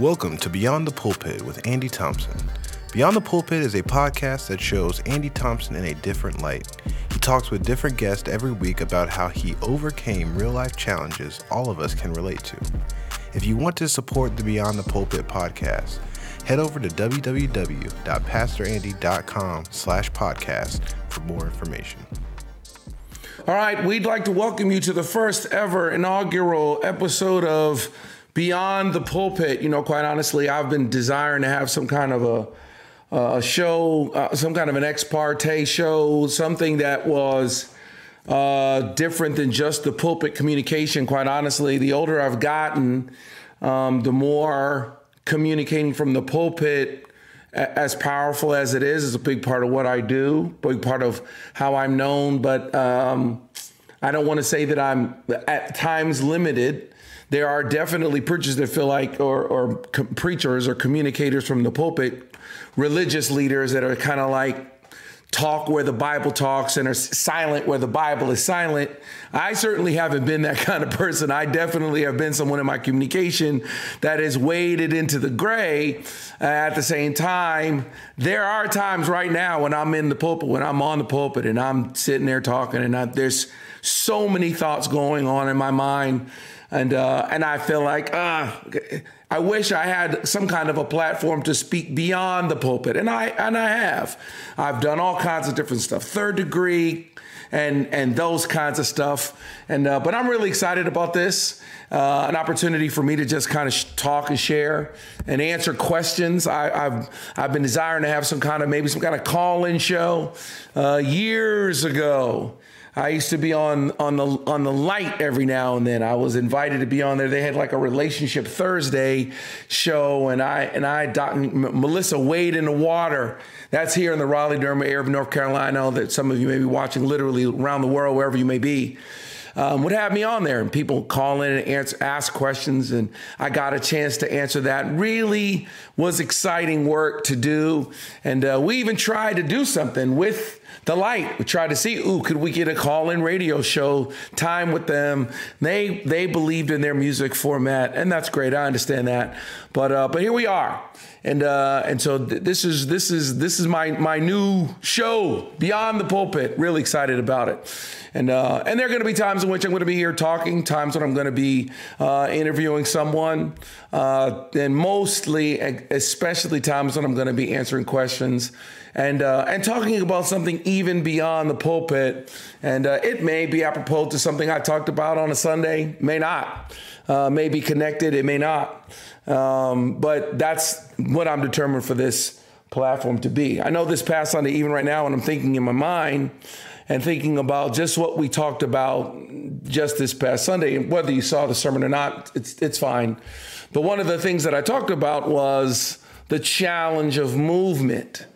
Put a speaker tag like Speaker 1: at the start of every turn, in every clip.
Speaker 1: Welcome to Beyond the Pulpit with Andy Thompson. Beyond the Pulpit is a podcast that shows Andy Thompson in a different light. He talks with different guests every week about how he overcame real life challenges all of us can relate to. If you want to support the Beyond the Pulpit podcast, head over to www.pastorandy.com slash podcast for more information.
Speaker 2: All right, we'd like to welcome you to the first ever inaugural episode of Beyond the Pulpit. You know, quite honestly, I've been desiring to have some kind of a, a show, uh, some kind of an ex parte show, something that was uh, different than just the pulpit communication. Quite honestly, the older I've gotten, um, the more communicating from the pulpit as powerful as it is, is a big part of what I do, big part of how I'm known. But um, I don't want to say that I'm at times limited. There are definitely preachers that feel like, or, or preachers or communicators from the pulpit, religious leaders that are kind of like talk where the Bible talks and are silent where the Bible is silent. I certainly haven't been that kind of person. I definitely have been someone in my communication that has waded into the gray. Uh, at the same time, there are times right now when I'm in the pulpit, when I'm on the pulpit and I'm sitting there talking, and I, there's so many thoughts going on in my mind. And, uh, and I feel like, uh, I wish I had some kind of a platform to speak beyond the pulpit, and I and I have. I've done all kinds of different stuff, third degree, and and those kinds of stuff. And uh, but I'm really excited about this, uh, an opportunity for me to just kind of sh- talk and share and answer questions. I, have I've been desiring to have some kind of maybe some kind of call-in show uh, years ago. I used to be on on the on the light every now and then. I was invited to be on there. They had like a relationship Thursday show, and I and I Doc, Melissa wade in the water. That's here in the Raleigh Durham area of North Carolina. That some of you may be watching literally around the world, wherever you may be. Um, would have me on there, and people call in and answer, ask questions, and I got a chance to answer that. Really was exciting work to do, and uh, we even tried to do something with the light. We tried to see, ooh, could we get a call-in radio show time with them? They they believed in their music format, and that's great. I understand that, but uh, but here we are, and uh, and so th- this is this is this is my my new show, Beyond the Pulpit. Really excited about it, and uh, and there are going to be times in which I'm going to be here talking, times when I'm going to be uh, interviewing someone, uh, and mostly, especially times when I'm going to be answering questions and uh, and talking about something even beyond the pulpit. And uh, it may be apropos to something I talked about on a Sunday, may not. Uh, may be connected, it may not. Um, but that's what I'm determined for this platform to be. I know this past Sunday, even right now, when I'm thinking in my mind and thinking about just what we talked about just this past Sunday, and whether you saw the sermon or not, it's it's fine. But one of the things that I talked about was the challenge of movement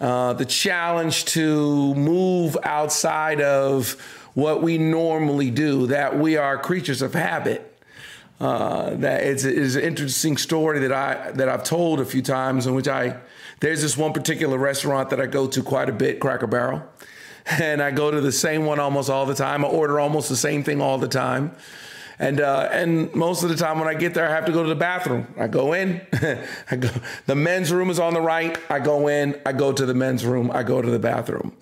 Speaker 2: uh, the challenge to move outside of what we normally do, that we are creatures of habit. Uh, that it's, it's, an interesting story that I that I've told a few times in which I there's this one particular restaurant that I go to quite a bit, Cracker Barrel, and I go to the same one almost all the time. I order almost the same thing all the time. And uh, and most of the time when I get there, I have to go to the bathroom. I go in. I go. The men's room is on the right. I go in. I go to the men's room. I go to the bathroom.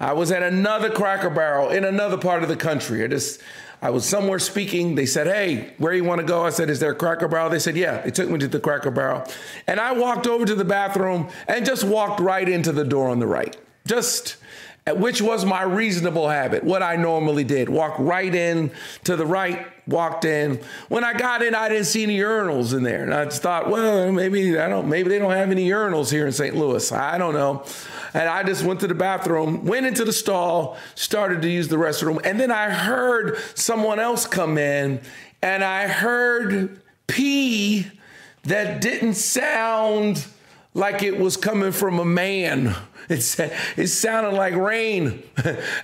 Speaker 2: I was at another Cracker Barrel in another part of the country. I just. I was somewhere speaking. They said, Hey, where you want to go? I said, Is there a cracker barrel? They said, Yeah. They took me to the cracker barrel. And I walked over to the bathroom and just walked right into the door on the right. Just which was my reasonable habit, what I normally did. Walk right in to the right, walked in. When I got in, I didn't see any urinals in there. And I just thought, well, maybe I don't maybe they don't have any urinals here in St. Louis. I don't know. And I just went to the bathroom, went into the stall, started to use the restroom, and then I heard someone else come in and I heard pee that didn't sound like it was coming from a man. It, it sounded like rain.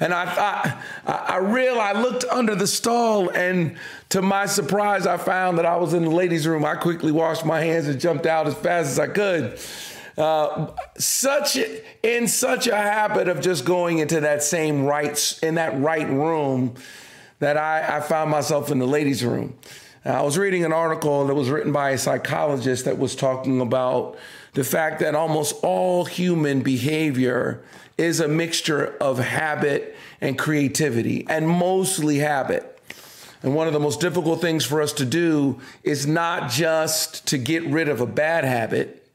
Speaker 2: and I thought, I realized, I looked under the stall, and to my surprise, I found that I was in the ladies' room. I quickly washed my hands and jumped out as fast as I could. Uh, such in such a habit of just going into that same right in that right room that I, I found myself in the ladies' room. I was reading an article that was written by a psychologist that was talking about the fact that almost all human behavior is a mixture of habit and creativity, and mostly habit. And one of the most difficult things for us to do is not just to get rid of a bad habit,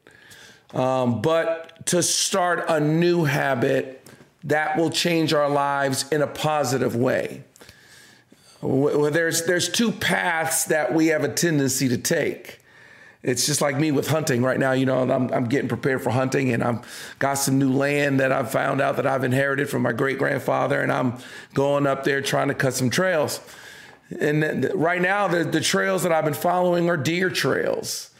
Speaker 2: um, but to start a new habit that will change our lives in a positive way. Well, there's there's two paths that we have a tendency to take. It's just like me with hunting right now. You know, I'm, I'm getting prepared for hunting, and I'm got some new land that I've found out that I've inherited from my great grandfather, and I'm going up there trying to cut some trails. And right now, the, the trails that I've been following are deer trails,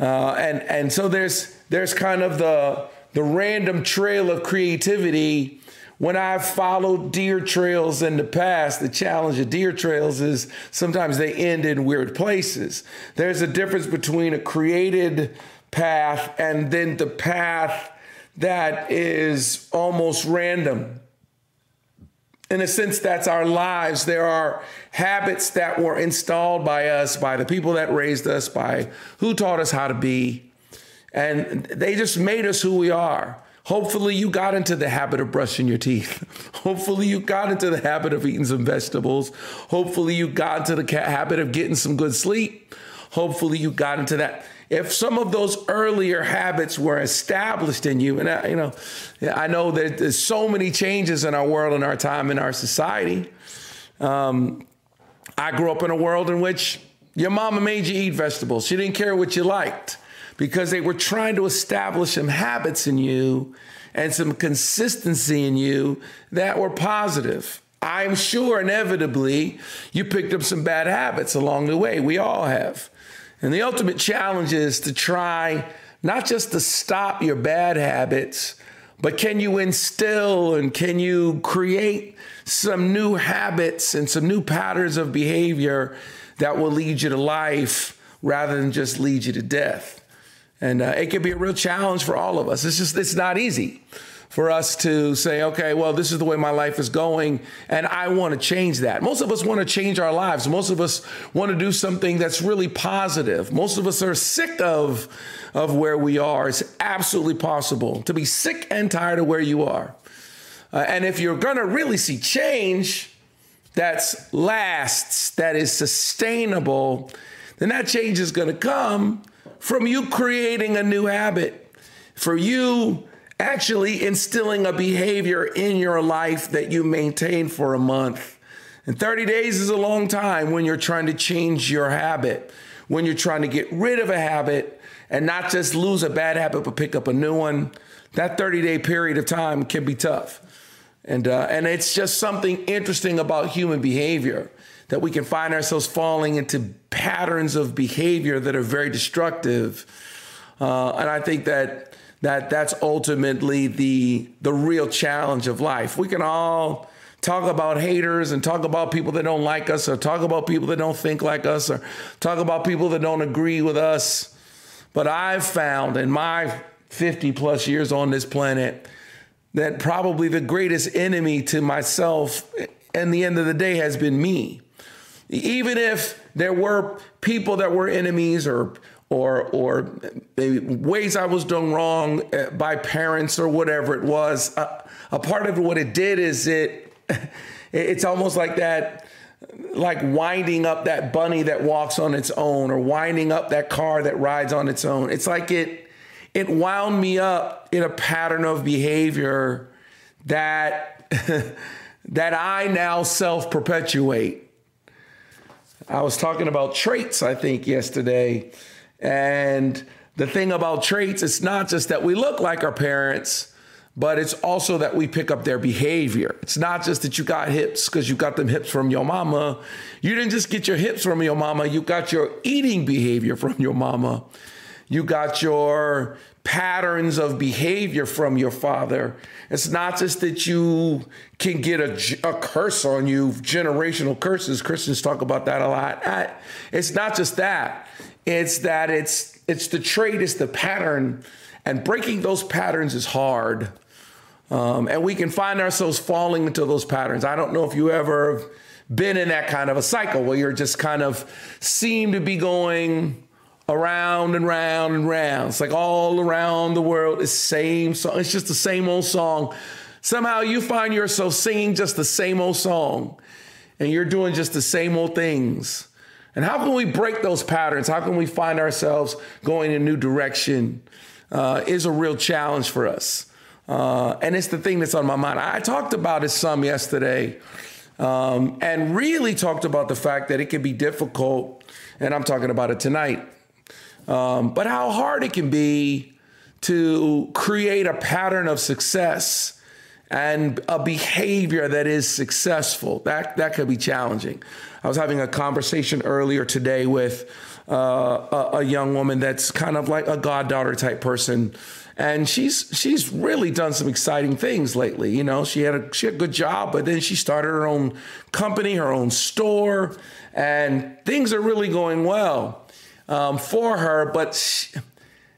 Speaker 2: uh, and and so there's there's kind of the the random trail of creativity when I've followed deer trails in the past, the challenge of deer trails is sometimes they end in weird places. There's a difference between a created path and then the path that is almost random. In a sense, that's our lives. There are habits that were installed by us, by the people that raised us, by who taught us how to be. And they just made us who we are. Hopefully, you got into the habit of brushing your teeth. Hopefully, you got into the habit of eating some vegetables. Hopefully, you got into the habit of getting some good sleep. Hopefully, you got into that. If some of those earlier habits were established in you, and I, you know, I know that there's so many changes in our world, in our time, in our society. Um, I grew up in a world in which your mama made you eat vegetables. She didn't care what you liked because they were trying to establish some habits in you and some consistency in you that were positive. I'm sure inevitably you picked up some bad habits along the way. We all have. And the ultimate challenge is to try not just to stop your bad habits, but can you instill and can you create some new habits and some new patterns of behavior that will lead you to life rather than just lead you to death? And uh, it can be a real challenge for all of us. It's just, it's not easy for us to say, okay, well, this is the way my life is going, and I want to change that. Most of us want to change our lives. Most of us want to do something that's really positive. Most of us are sick of, of where we are. It's absolutely possible to be sick and tired of where you are. Uh, and if you're going to really see change that's lasts, that is sustainable, then that change is going to come from you creating a new habit, for you actually instilling a behavior in your life that you maintain for a month. And 30 days is a long time when you're trying to change your habit, when you're trying to get rid of a habit and not just lose a bad habit, but pick up a new one. That 30 day period of time can be tough. And, uh, and it's just something interesting about human behavior that we can find ourselves falling into patterns of behavior that are very destructive. Uh, and I think that that that's ultimately the the real challenge of life. We can all talk about haters and talk about people that don't like us or talk about people that don't think like us or talk about people that don't agree with us. But I've found in my 50 plus years on this planet that probably the greatest enemy to myself and the end of the day has been me. Even if there were people that were enemies or or or ways I was done wrong uh, by parents or whatever it was, uh, a part of what it did is it it's almost like that like winding up that bunny that walks on its own or winding up that car that rides on its own. It's like it it wound me up in a pattern of behavior that that I now self-perpetuate. I was talking about traits, I think, yesterday. And the thing about traits, it's not just that we look like our parents, but it's also that we pick up their behavior. It's not just that you got hips because you got them hips from your mama. You didn't just get your hips from your mama, you got your eating behavior from your mama. You got your patterns of behavior from your father. It's not just that you can get a, a curse on you, generational curses. Christians talk about that a lot. It's not just that. It's that it's it's the trait, it's the pattern, and breaking those patterns is hard. Um, and we can find ourselves falling into those patterns. I don't know if you ever been in that kind of a cycle where you're just kind of seem to be going around and round and round. It's like all around the world, it's same song. It's just the same old song. Somehow you find yourself singing just the same old song and you're doing just the same old things. And how can we break those patterns? How can we find ourselves going in a new direction? Uh, is a real challenge for us. Uh, and it's the thing that's on my mind. I talked about it some yesterday um, and really talked about the fact that it can be difficult, and I'm talking about it tonight, um, but how hard it can be to create a pattern of success and a behavior that is successful. That, that could be challenging. I was having a conversation earlier today with uh, a, a young woman that's kind of like a goddaughter type person and she's she's really done some exciting things lately. You know, she had a she had a good job, but then she started her own company, her own store, and things are really going well um, for her. But she,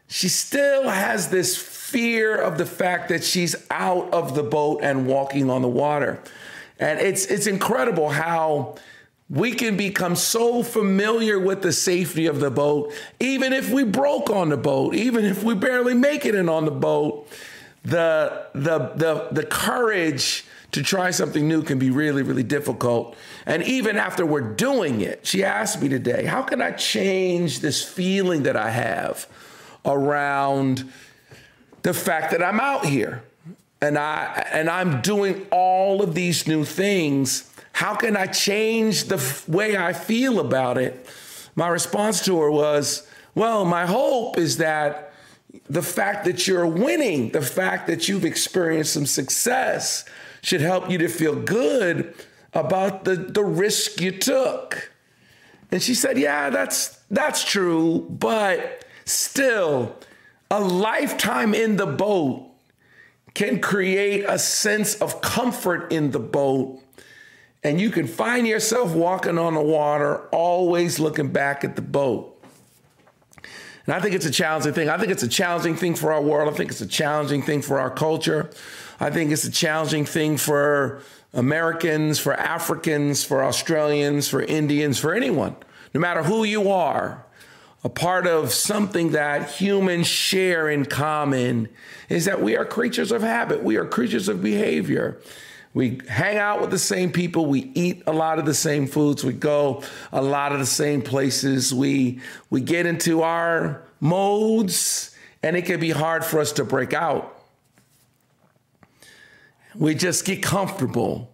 Speaker 2: she still has this fear of the fact that she's out of the boat and walking on the water, and it's it's incredible how we can become so familiar with the safety of the boat, even if we broke on the boat, even if we barely make it in on the boat, the the the the courage to try something new can be really, really difficult. And even after we're doing it, she asked me today, how can I change this feeling that I have around the fact that I'm out here and I and I'm doing all of these new things how can I change the f- way I feel about it? My response to her was, Well, my hope is that the fact that you're winning, the fact that you've experienced some success, should help you to feel good about the, the risk you took. And she said, Yeah, that's that's true, but still, a lifetime in the boat can create a sense of comfort in the boat and you can find yourself walking on the water, always looking back at the boat. And I think it's a challenging thing. I think it's a challenging thing for our world. I think it's a challenging thing for our culture. I think it's a challenging thing for Americans, for Africans, for Australians, for Indians, for anyone, no matter who you are. A part of something that humans share in common is that we are creatures of habit, we are creatures of behavior. We hang out with the same people. We eat a lot of the same foods. We go a lot of the same places. We we get into our modes, and it can be hard for us to break out. We just get comfortable,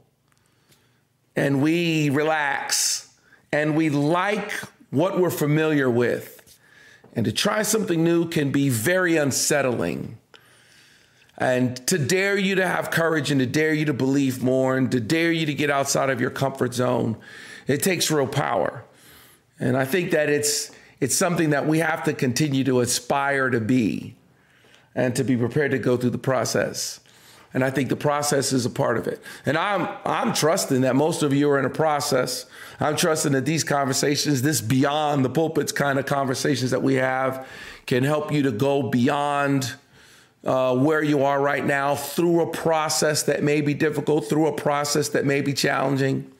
Speaker 2: and we relax, and we like what we're familiar with. And to try something new can be very unsettling. And to dare you to have courage and to dare you to believe more and to dare you to get outside of your comfort zone it takes real power. And i think that it's it's something that we have to continue to aspire to be and to be prepared to go through the process and i think the process is a part of it. And i'm i'm trusting that most of you are in a process. I'm trusting that these conversations this beyond the pulpits kind of conversations that we have can help you to go beyond uh, where you are right now through a process that may be difficult, through a process that may be challenging,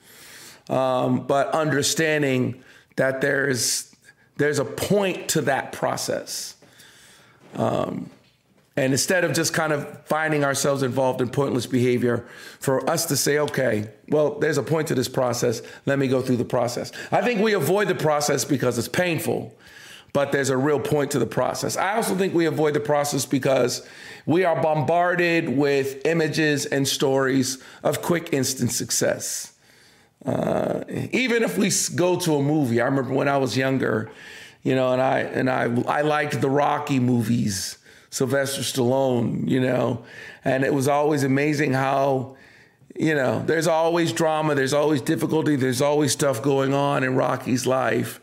Speaker 2: um, but understanding that there's there's a point to that process. Um, and instead of just kind of finding ourselves involved in pointless behavior, for us to say, okay, well, there's a point to this process. Let me go through the process. I think we avoid the process because it's painful but there's a real point to the process. I also think we avoid the process because we are bombarded with images and stories of quick instant success. Uh, even if we go to a movie, I remember when I was younger, you know, and I and I I liked the Rocky movies, Sylvester Stallone, you know, and it was always amazing how you know, there's always drama, there's always difficulty, there's always stuff going on in Rocky's life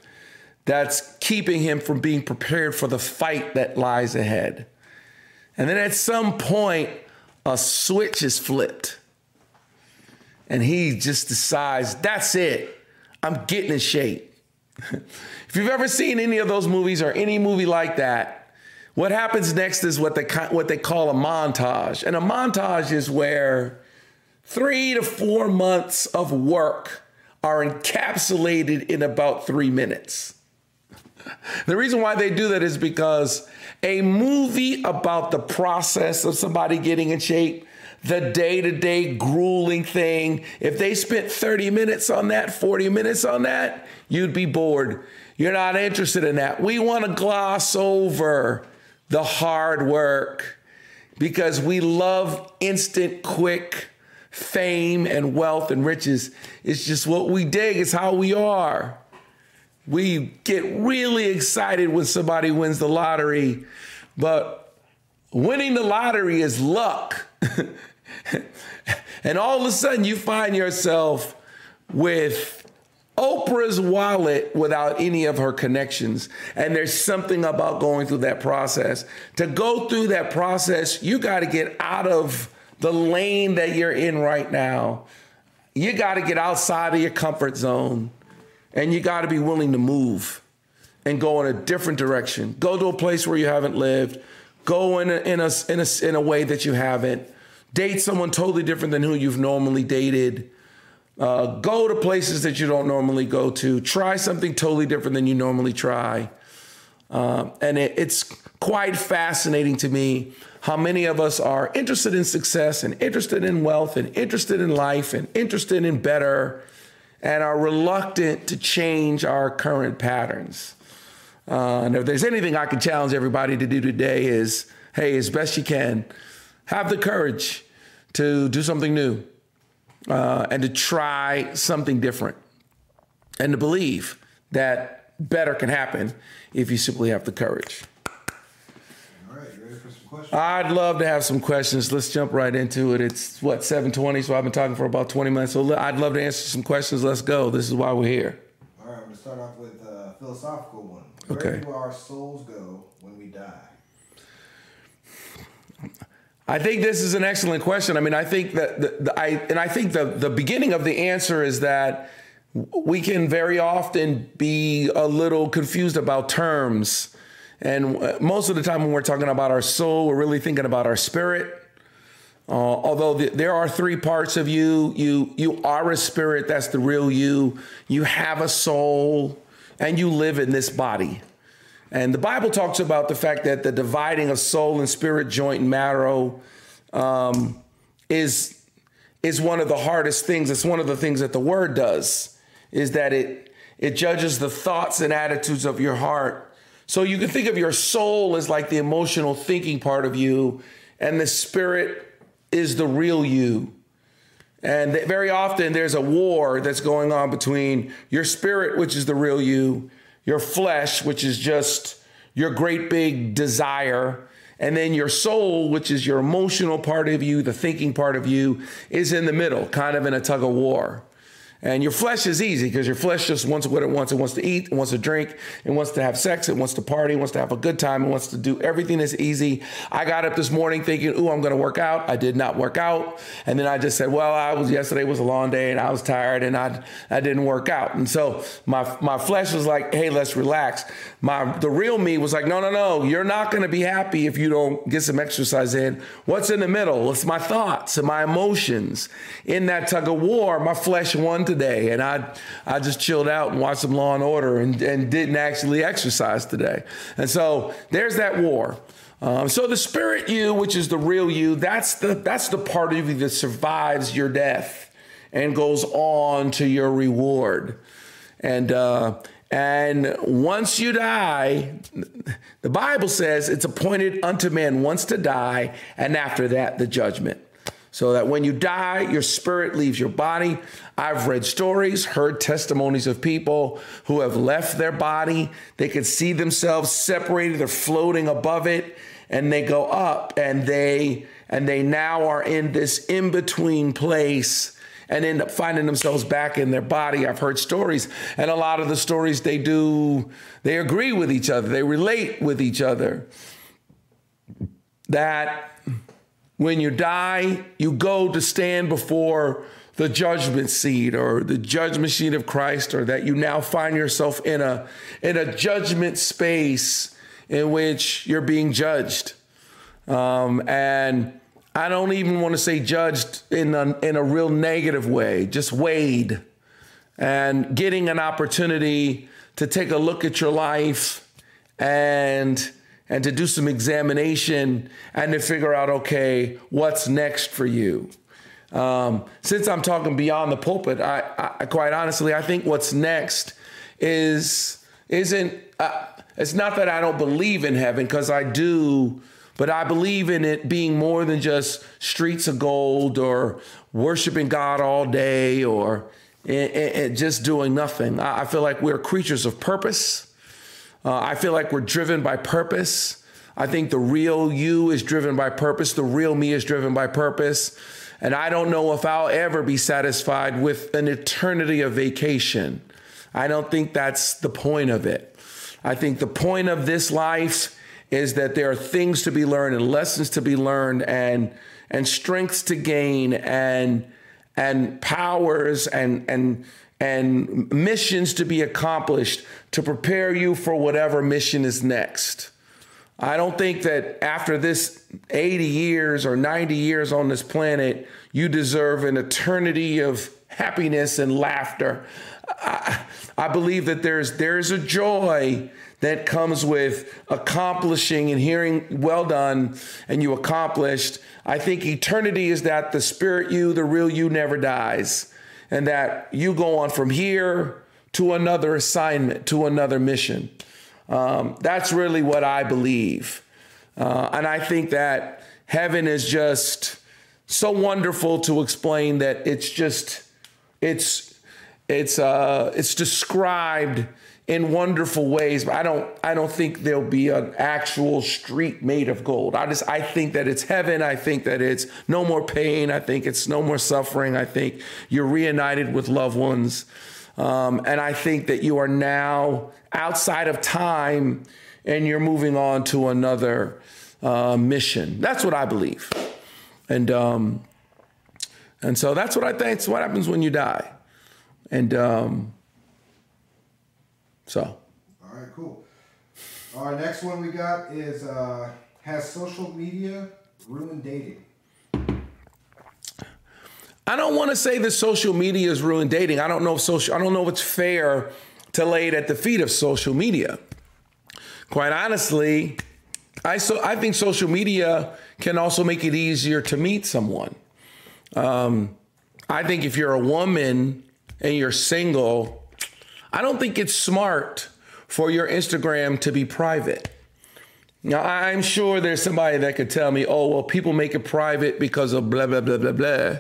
Speaker 2: that's keeping him from being prepared for the fight that lies ahead. And then at some point, a switch is flipped. And he just decides, that's it. I'm getting in shape. if you've ever seen any of those movies or any movie like that, what happens next is what they, what they call a montage. And a montage is where three to four months of work are encapsulated in about three minutes. The reason why they do that is because a movie about the process of somebody getting in shape, the day to day grueling thing, if they spent 30 minutes on that, 40 minutes on that, you'd be bored. You're not interested in that. We want to gloss over the hard work because we love instant, quick fame and wealth and riches. It's just what we dig, it's how we are. We get really excited when somebody wins the lottery, but winning the lottery is luck. and all of a sudden, you find yourself with Oprah's wallet without any of her connections. And there's something about going through that process. To go through that process, you got to get out of the lane that you're in right now. You got to get outside of your comfort zone and you got to be willing to move and go in a different direction. Go to a place where you haven't lived. Go in a, in a, in a, in a way that you haven't. Date someone totally different than who you've normally dated. Uh, go to places that you don't normally go to. Try something totally different than you normally try. Uh, and it, it's quite fascinating to me how many of us are interested in success and interested in wealth and interested in life and interested in better and are reluctant to change our current patterns. Uh, and if there's anything I can challenge everybody to do today is, hey, as best you can, have the courage to do something new uh, and to try something different and to believe that better can happen if you simply have the courage. All right, you ready for some questions? I'd love to have some questions. Let's jump right into it. It's what 7:20, so I've been talking for about 20 minutes. So I'd love to answer some questions. Let's go. This is why we're here.
Speaker 1: All right, I'm gonna start off with a philosophical one. Where okay. do our souls go when we die?
Speaker 2: I think this is an excellent question. I mean, I think that the, the, I and I think the the beginning of the answer is that we can very often be a little confused about terms and uh, most of the time, when we're talking about our soul, we're really thinking about our spirit. Uh, although the, there are three parts of you, you you are a spirit. That's the real you. You have a soul, and you live in this body. And the Bible talks about the fact that the dividing of soul and spirit, joint and marrow, um, is is one of the hardest things. It's one of the things that the Word does. Is that it it judges the thoughts and attitudes of your heart so you can think of your soul as like the emotional thinking part of you, and the spirit is the real you. And very often there's a war that's going on between your spirit, which is the real you, your flesh, which is just your great big desire, and then your soul, which is your emotional part of you, the thinking part of you, is in the middle, kind of in a tug of war. And your flesh is easy because your flesh just wants what it wants. It wants to eat, it wants to drink, it wants to have sex, it wants to party, it wants to have a good time, it wants to do everything that's easy. I got up this morning thinking, ooh, I'm gonna work out. I did not work out. And then I just said, well, I was yesterday was a long day and I was tired and I I didn't work out. And so my my flesh was like, hey, let's relax. My the real me was like, no, no, no, you're not gonna be happy if you don't get some exercise in. What's in the middle? It's my thoughts and my emotions. In that tug of war, my flesh won today, and I I just chilled out and watched some Law and Order and, and didn't actually exercise today. And so there's that war. Um, so the spirit you, which is the real you, that's the that's the part of you that survives your death and goes on to your reward. And uh, and once you die, the Bible says it's appointed unto man once to die, and after that, the judgment so that when you die, your spirit leaves your body. I've read stories, heard testimonies of people who have left their body. They can see themselves separated, they're floating above it, and they go up and they and they now are in this in-between place and end up finding themselves back in their body. I've heard stories, and a lot of the stories they do, they agree with each other, they relate with each other. That when you die, you go to stand before the judgment seat or the judgment seat of Christ, or that you now find yourself in a in a judgment space in which you're being judged. Um, and I don't even want to say judged in a, in a real negative way, just weighed. and getting an opportunity to take a look at your life and and to do some examination and to figure out okay what's next for you um, since i'm talking beyond the pulpit I, I, quite honestly i think what's next is isn't uh, it's not that i don't believe in heaven because i do but i believe in it being more than just streets of gold or worshiping god all day or and, and just doing nothing. I feel like we're creatures of purpose. Uh, I feel like we're driven by purpose. I think the real you is driven by purpose. The real me is driven by purpose. And I don't know if I'll ever be satisfied with an eternity of vacation. I don't think that's the point of it. I think the point of this life is that there are things to be learned and lessons to be learned and and strengths to gain and and powers and and and missions to be accomplished to prepare you for whatever mission is next. I don't think that after this 80 years or 90 years on this planet, you deserve an eternity of happiness and laughter. I, I believe that there's there's a joy that comes with accomplishing and hearing well done and you accomplished. I think eternity is that the spirit you, the real you never dies and that you go on from here to another assignment, to another mission. Um, that's really what I believe. Uh, and I think that heaven is just so wonderful to explain that it's just, it's, it's, uh, it's described in wonderful ways, but I don't I don't think there'll be an actual street made of gold. I just I think that it's heaven. I think that it's no more pain. I think it's no more suffering. I think you're reunited with loved ones. Um, and I think that you are now outside of time and you're moving on to another uh, mission. That's what I believe. And um, and so that's what I think. It's what happens when you die. And um, so.
Speaker 1: All right, cool. Our next one we got is uh, has social media ruined dating?
Speaker 2: I don't want to say that social media has ruined dating. I don't know if social. I don't know if it's fair to lay it at the feet of social media. Quite honestly, I so I think social media can also make it easier to meet someone. Um, I think if you're a woman and you're single, I don't think it's smart for your Instagram to be private. Now, I'm sure there's somebody that could tell me, oh, well, people make it private because of blah, blah, blah, blah, blah.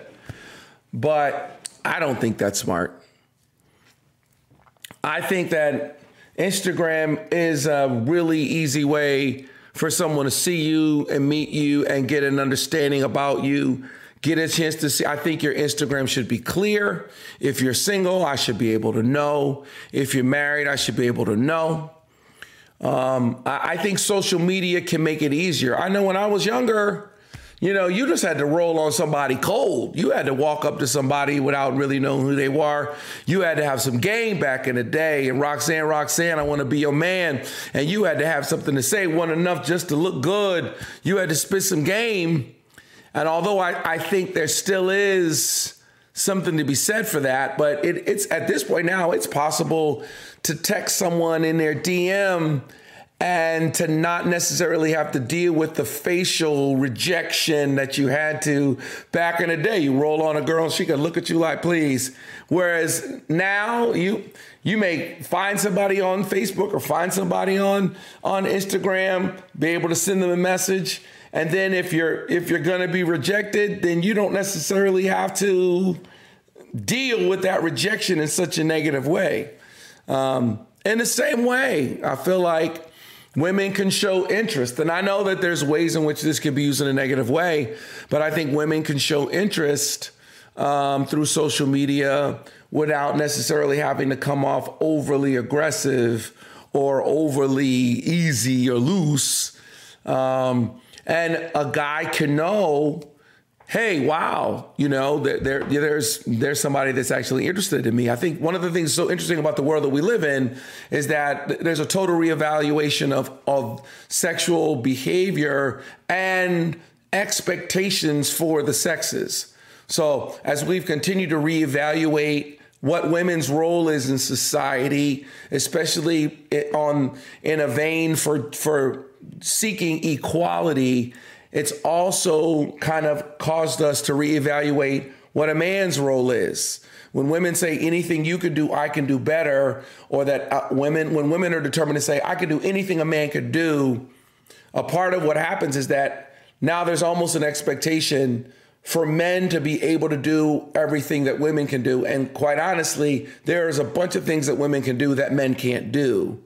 Speaker 2: But I don't think that's smart. I think that Instagram is a really easy way for someone to see you and meet you and get an understanding about you get a chance to see. I think your Instagram should be clear. If you're single, I should be able to know. If you're married, I should be able to know. Um, I, I think social media can make it easier. I know when I was younger, you know, you just had to roll on somebody cold. You had to walk up to somebody without really knowing who they were. You had to have some game back in the day. And Roxanne, Roxanne, I want to be your man. And you had to have something to say. One enough just to look good. You had to spit some game. And although I, I think there still is something to be said for that, but it, it's at this point now, it's possible to text someone in their DM and to not necessarily have to deal with the facial rejection that you had to back in the day. You roll on a girl she could look at you like, please. Whereas now you you may find somebody on Facebook or find somebody on on Instagram, be able to send them a message and then if you're if you're going to be rejected, then you don't necessarily have to deal with that rejection in such a negative way. Um, in the same way, I feel like women can show interest. And I know that there's ways in which this can be used in a negative way, but I think women can show interest um, through social media without necessarily having to come off overly aggressive or overly easy or loose. Um, and a guy can know hey, wow, you know, there, there, there's there's somebody that's actually interested in me. I think one of the things so interesting about the world that we live in is that there's a total reevaluation of of sexual behavior and expectations for the sexes. So as we've continued to reevaluate what women's role is in society, especially on in a vein for for seeking equality, it's also kind of caused us to reevaluate what a man's role is. When women say anything you can do, I can do better, or that uh, women, when women are determined to say I can do anything a man could do, a part of what happens is that now there's almost an expectation for men to be able to do everything that women can do. And quite honestly, there's a bunch of things that women can do that men can't do.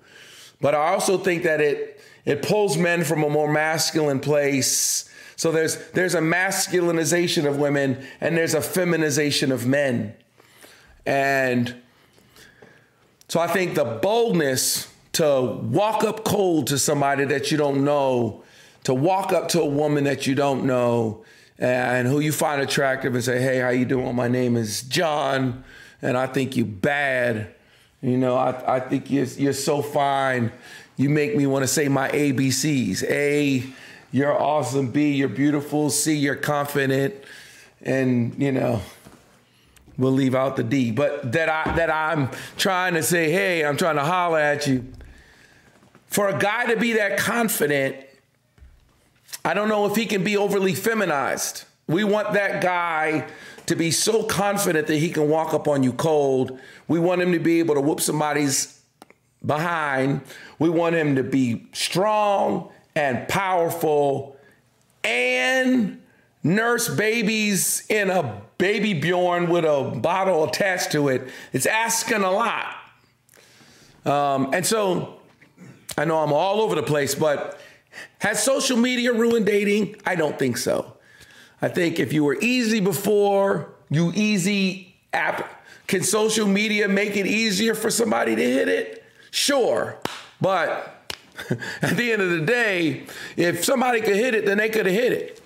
Speaker 2: But I also think that it it pulls men from a more masculine place. So there's there's a masculinization of women and there's a feminization of men. And so I think the boldness to walk up cold to somebody that you don't know, to walk up to a woman that you don't know and who you find attractive and say, "Hey, how you doing? My name is John, and I think you bad. You know, I, I think you're you're so fine. You make me want to say my ABCs. A, you're awesome. B, you're beautiful. C, you're confident, and you know." We'll leave out the D, but that I that I'm trying to say, hey, I'm trying to holler at you. For a guy to be that confident, I don't know if he can be overly feminized. We want that guy to be so confident that he can walk up on you cold. We want him to be able to whoop somebody's behind. We want him to be strong and powerful and nurse babies in a baby Bjorn with a bottle attached to it. It's asking a lot. Um, and so I know I'm all over the place, but has social media ruined dating? I don't think so. I think if you were easy before, you easy app. Can social media make it easier for somebody to hit it? Sure. But at the end of the day, if somebody could hit it, then they could have hit it.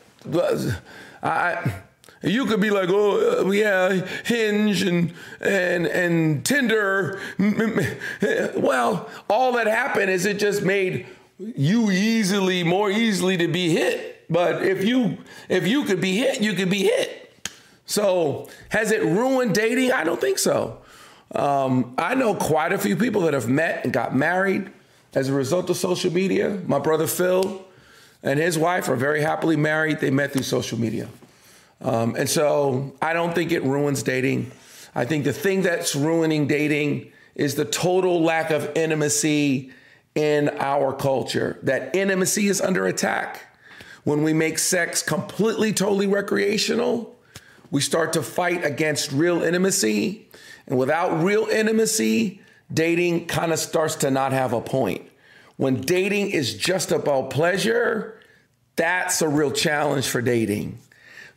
Speaker 2: I, you could be like, oh uh, yeah, Hinge and and and Tinder. Well, all that happened is it just made you easily, more easily to be hit. But if you if you could be hit, you could be hit. So has it ruined dating? I don't think so. Um, I know quite a few people that have met and got married as a result of social media. My brother Phil and his wife are very happily married. They met through social media. Um, and so I don't think it ruins dating. I think the thing that's ruining dating is the total lack of intimacy in our culture. That intimacy is under attack. When we make sex completely, totally recreational, we start to fight against real intimacy. And without real intimacy, dating kind of starts to not have a point. When dating is just about pleasure, that's a real challenge for dating.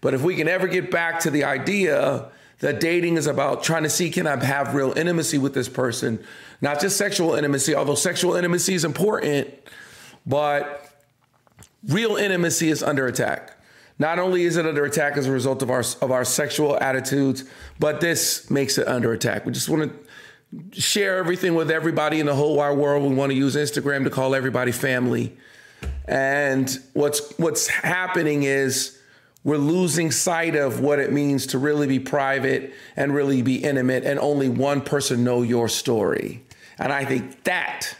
Speaker 2: But if we can ever get back to the idea that dating is about trying to see can I have real intimacy with this person, not just sexual intimacy, although sexual intimacy is important, but real intimacy is under attack. Not only is it under attack as a result of our of our sexual attitudes, but this makes it under attack. We just want to share everything with everybody in the whole wide world. We want to use Instagram to call everybody family. And what's what's happening is we're losing sight of what it means to really be private and really be intimate and only one person know your story. And I think that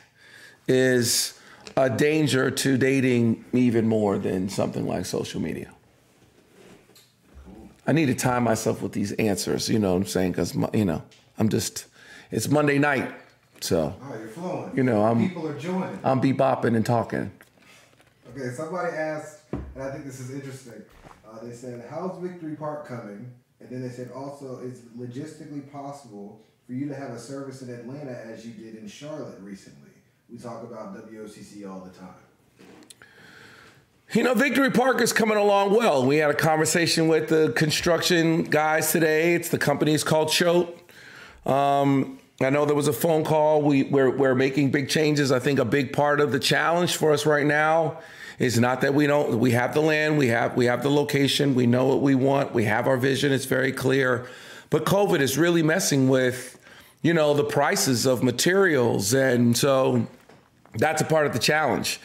Speaker 2: is a danger to dating even more than something like social media. I need to time myself with these answers, you know what I'm saying? Because, you know, I'm just, it's Monday night. So,
Speaker 3: oh, you're flowing.
Speaker 2: You know, I'm,
Speaker 3: people are joining.
Speaker 2: I'm bebopping and talking.
Speaker 3: Okay, somebody asked, and I think this is interesting. Uh, they said, "How's Victory Park coming?" And then they said, "Also, it's logistically possible for you to have a service in Atlanta as you did in Charlotte recently." We talk about WOCC all the time.
Speaker 2: You know, Victory Park is coming along well. We had a conversation with the construction guys today. It's the company is called Choate. Um, I know there was a phone call. We, we're, we're making big changes. I think a big part of the challenge for us right now is not that we don't we have the land, we have we have the location, we know what we want, we have our vision, it's very clear. But COVID is really messing with, you know, the prices of materials. And so that's a part of the challenge.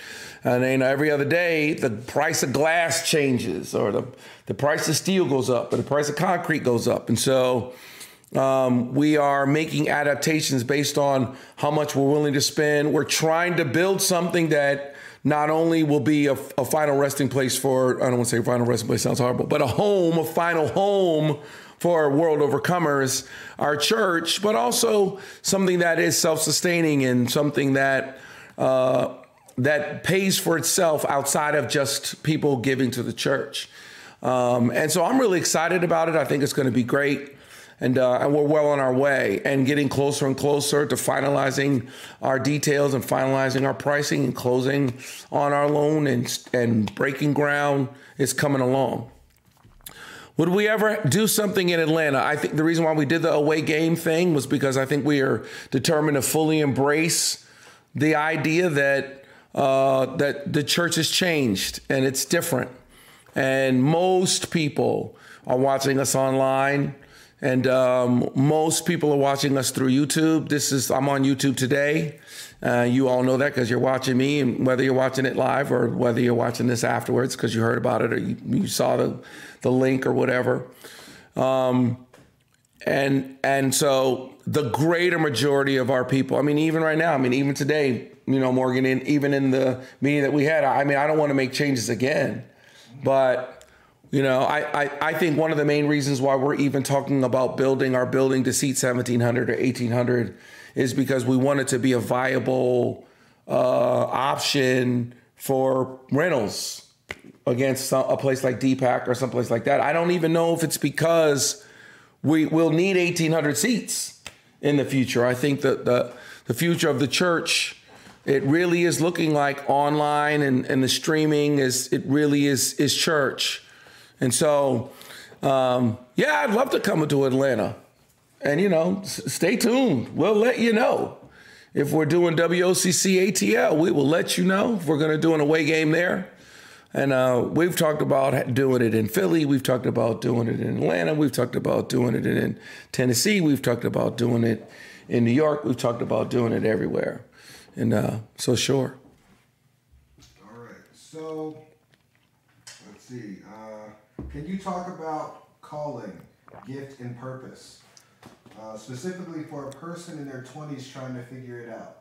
Speaker 2: And you know, every other day, the price of glass changes, or the, the price of steel goes up, or the price of concrete goes up. And so Um, we are making adaptations based on how much we're willing to spend. We're trying to build something that not only will be a, a final resting place for, I don't want to say final resting place sounds horrible, but a home, a final home for World Overcomers, our church, but also something that is self-sustaining and something that uh, that pays for itself outside of just people giving to the church. Um, and so I'm really excited about it. I think it's going to be great. And, uh, and we're well on our way and getting closer and closer to finalizing our details and finalizing our pricing and closing on our loan and, and breaking ground is coming along. Would we ever do something in Atlanta? I think the reason why we did the away game thing was because I think we are determined to fully embrace the idea that uh, that the church has changed and it's different, and most people are watching us online, and um, most people are watching us through YouTube. This is I'm on YouTube today. Uh, you all know that because you're watching me, and whether you're watching it live or whether you're watching this afterwards because you heard about it or you, you saw the the link or whatever. Um, and and so the greater majority of our people, I mean, even right now, I mean, even today, you know, Morgan, in, even in the meeting that we had, I mean, I don't want to make changes again, but you know, I, I, I think one of the main reasons why we're even talking about building our building to seat 1700 or 1800 is because we want it to be a viable uh, option for rentals against some, a place like DPAC or someplace like that. I don't even know if it's because we will need 1,800 seats in the future. I think that the, the future of the church, it really is looking like online and, and the streaming is, it really is, is church. And so, um, yeah, I'd love to come to Atlanta. And, you know, s- stay tuned. We'll let you know. If we're doing WOCC ATL, we will let you know if we're going to do an away game there. And uh, we've talked about doing it in Philly. We've talked about doing it in Atlanta. We've talked about doing it in Tennessee. We've talked about doing it in New York. We've talked about doing it everywhere. And uh, so, sure.
Speaker 3: All right. So let's see. Can you talk about calling, gift, and purpose? Uh, specifically for a person in their 20s trying to figure it out.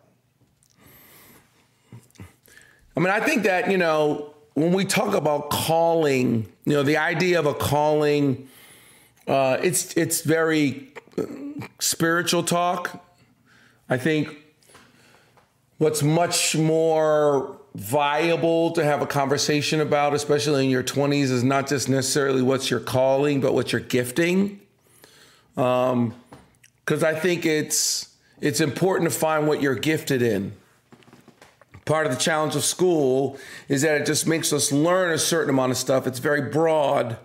Speaker 2: I mean, I think that, you know, when we talk about calling, you know, the idea of a calling, uh, it's it's very uh, spiritual talk. I think what's much more viable to have a conversation about, especially in your 20s, is not just necessarily what's your calling, but what your gifting. Um, because I think it's it's important to find what you're gifted in part of the challenge of school is that it just makes us learn a certain amount of stuff. It's very broad,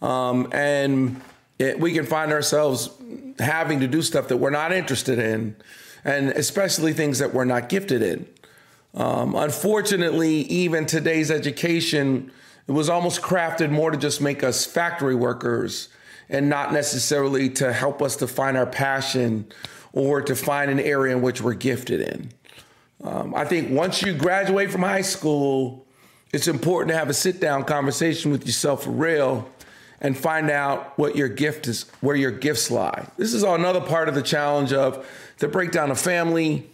Speaker 2: um, and it, we can find ourselves having to do stuff that we're not interested in, and especially things that we're not gifted in. Um, unfortunately, even today's education, it was almost crafted more to just make us factory workers and not necessarily to help us to find our passion or to find an area in which we're gifted in. Um, I think once you graduate from high school, it's important to have a sit down conversation with yourself for real and find out what your gift is, where your gifts lie. This is another part of the challenge of the breakdown of family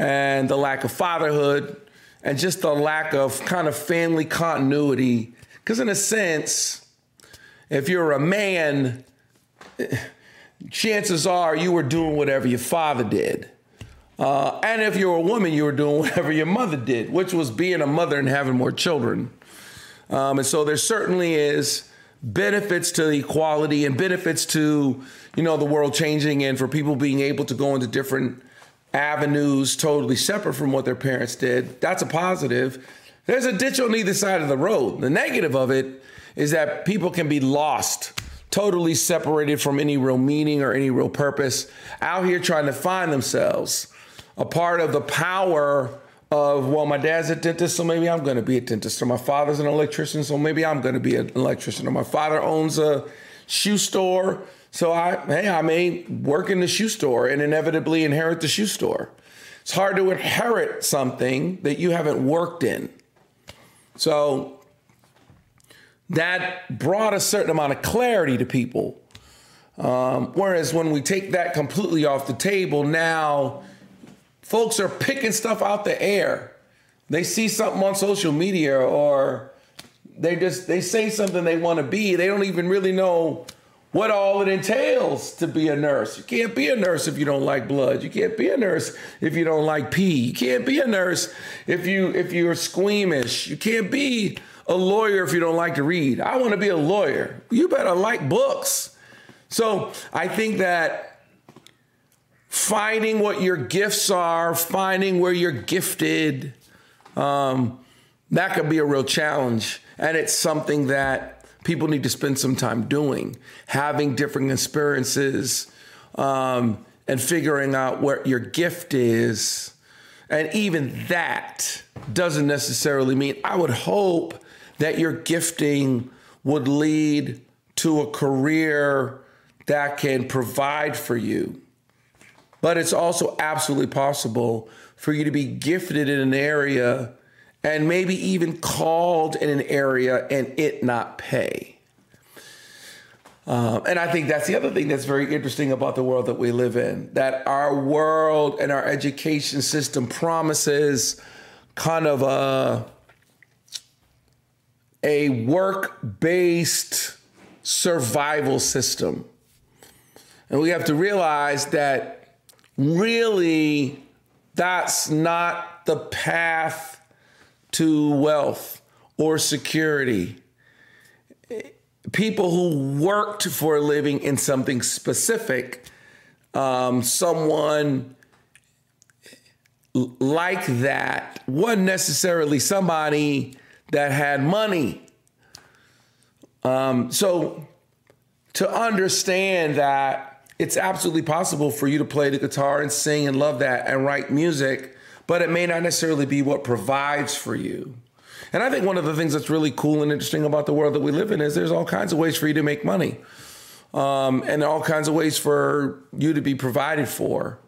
Speaker 2: and the lack of fatherhood and just the lack of kind of family continuity. Because, in a sense, if you're a man, chances are you were doing whatever your father did. Uh, and if you're a woman, you were doing whatever your mother did, which was being a mother and having more children. Um, and so there certainly is benefits to equality and benefits to you know the world changing and for people being able to go into different avenues totally separate from what their parents did. That's a positive. There's a ditch on either side of the road. The negative of it is that people can be lost totally separated from any real meaning or any real purpose, out here trying to find themselves a part of the power of, well, my dad's a dentist, so maybe I'm going to be a dentist, or my father's an electrician, so maybe I'm going to be an electrician, or my father owns a shoe store, so I, hey, I may work in the shoe store and inevitably inherit the shoe store. It's hard to inherit something that you haven't worked in. So that brought a certain amount of clarity to people. Um, whereas when we take that completely off the table, now folks are picking stuff out the air. They see something on social media or they just they say something they want to be. They don't even really know what all it entails to be a nurse. You can't be a nurse if you don't like blood. You can't be a nurse if you don't like pee. You can't be a nurse if you if you're squeamish. You can't be a lawyer if you don't like to read. I want to be a lawyer. You better like books. So I think that finding what your gifts are, finding where you're gifted, um, that could be a real challenge. And it's something that people need to spend some time doing, having different experiences, um, and figuring out what your gift is. And even that doesn't necessarily mean, I would hope that your gifting would lead to a career that can provide for you. But it's also absolutely possible for you to be gifted in an area and maybe even called in an area and it not pay. Um, and I think that's the other thing that's very interesting about the world that we live in that our world and our education system promises kind of a, a work based survival system and we have to realize that really that's not the path to wealth or security. People who worked for a living in something specific, um, someone like that wasn't necessarily somebody that had money. Um, so to understand that it's absolutely possible for you to play the guitar and sing and love that and write music, but it may not necessarily be what provides for you. And I think one of the things that's really cool and interesting about the world that we live in is there's all kinds of ways for you to make money, um, and all kinds of ways for you to be provided for.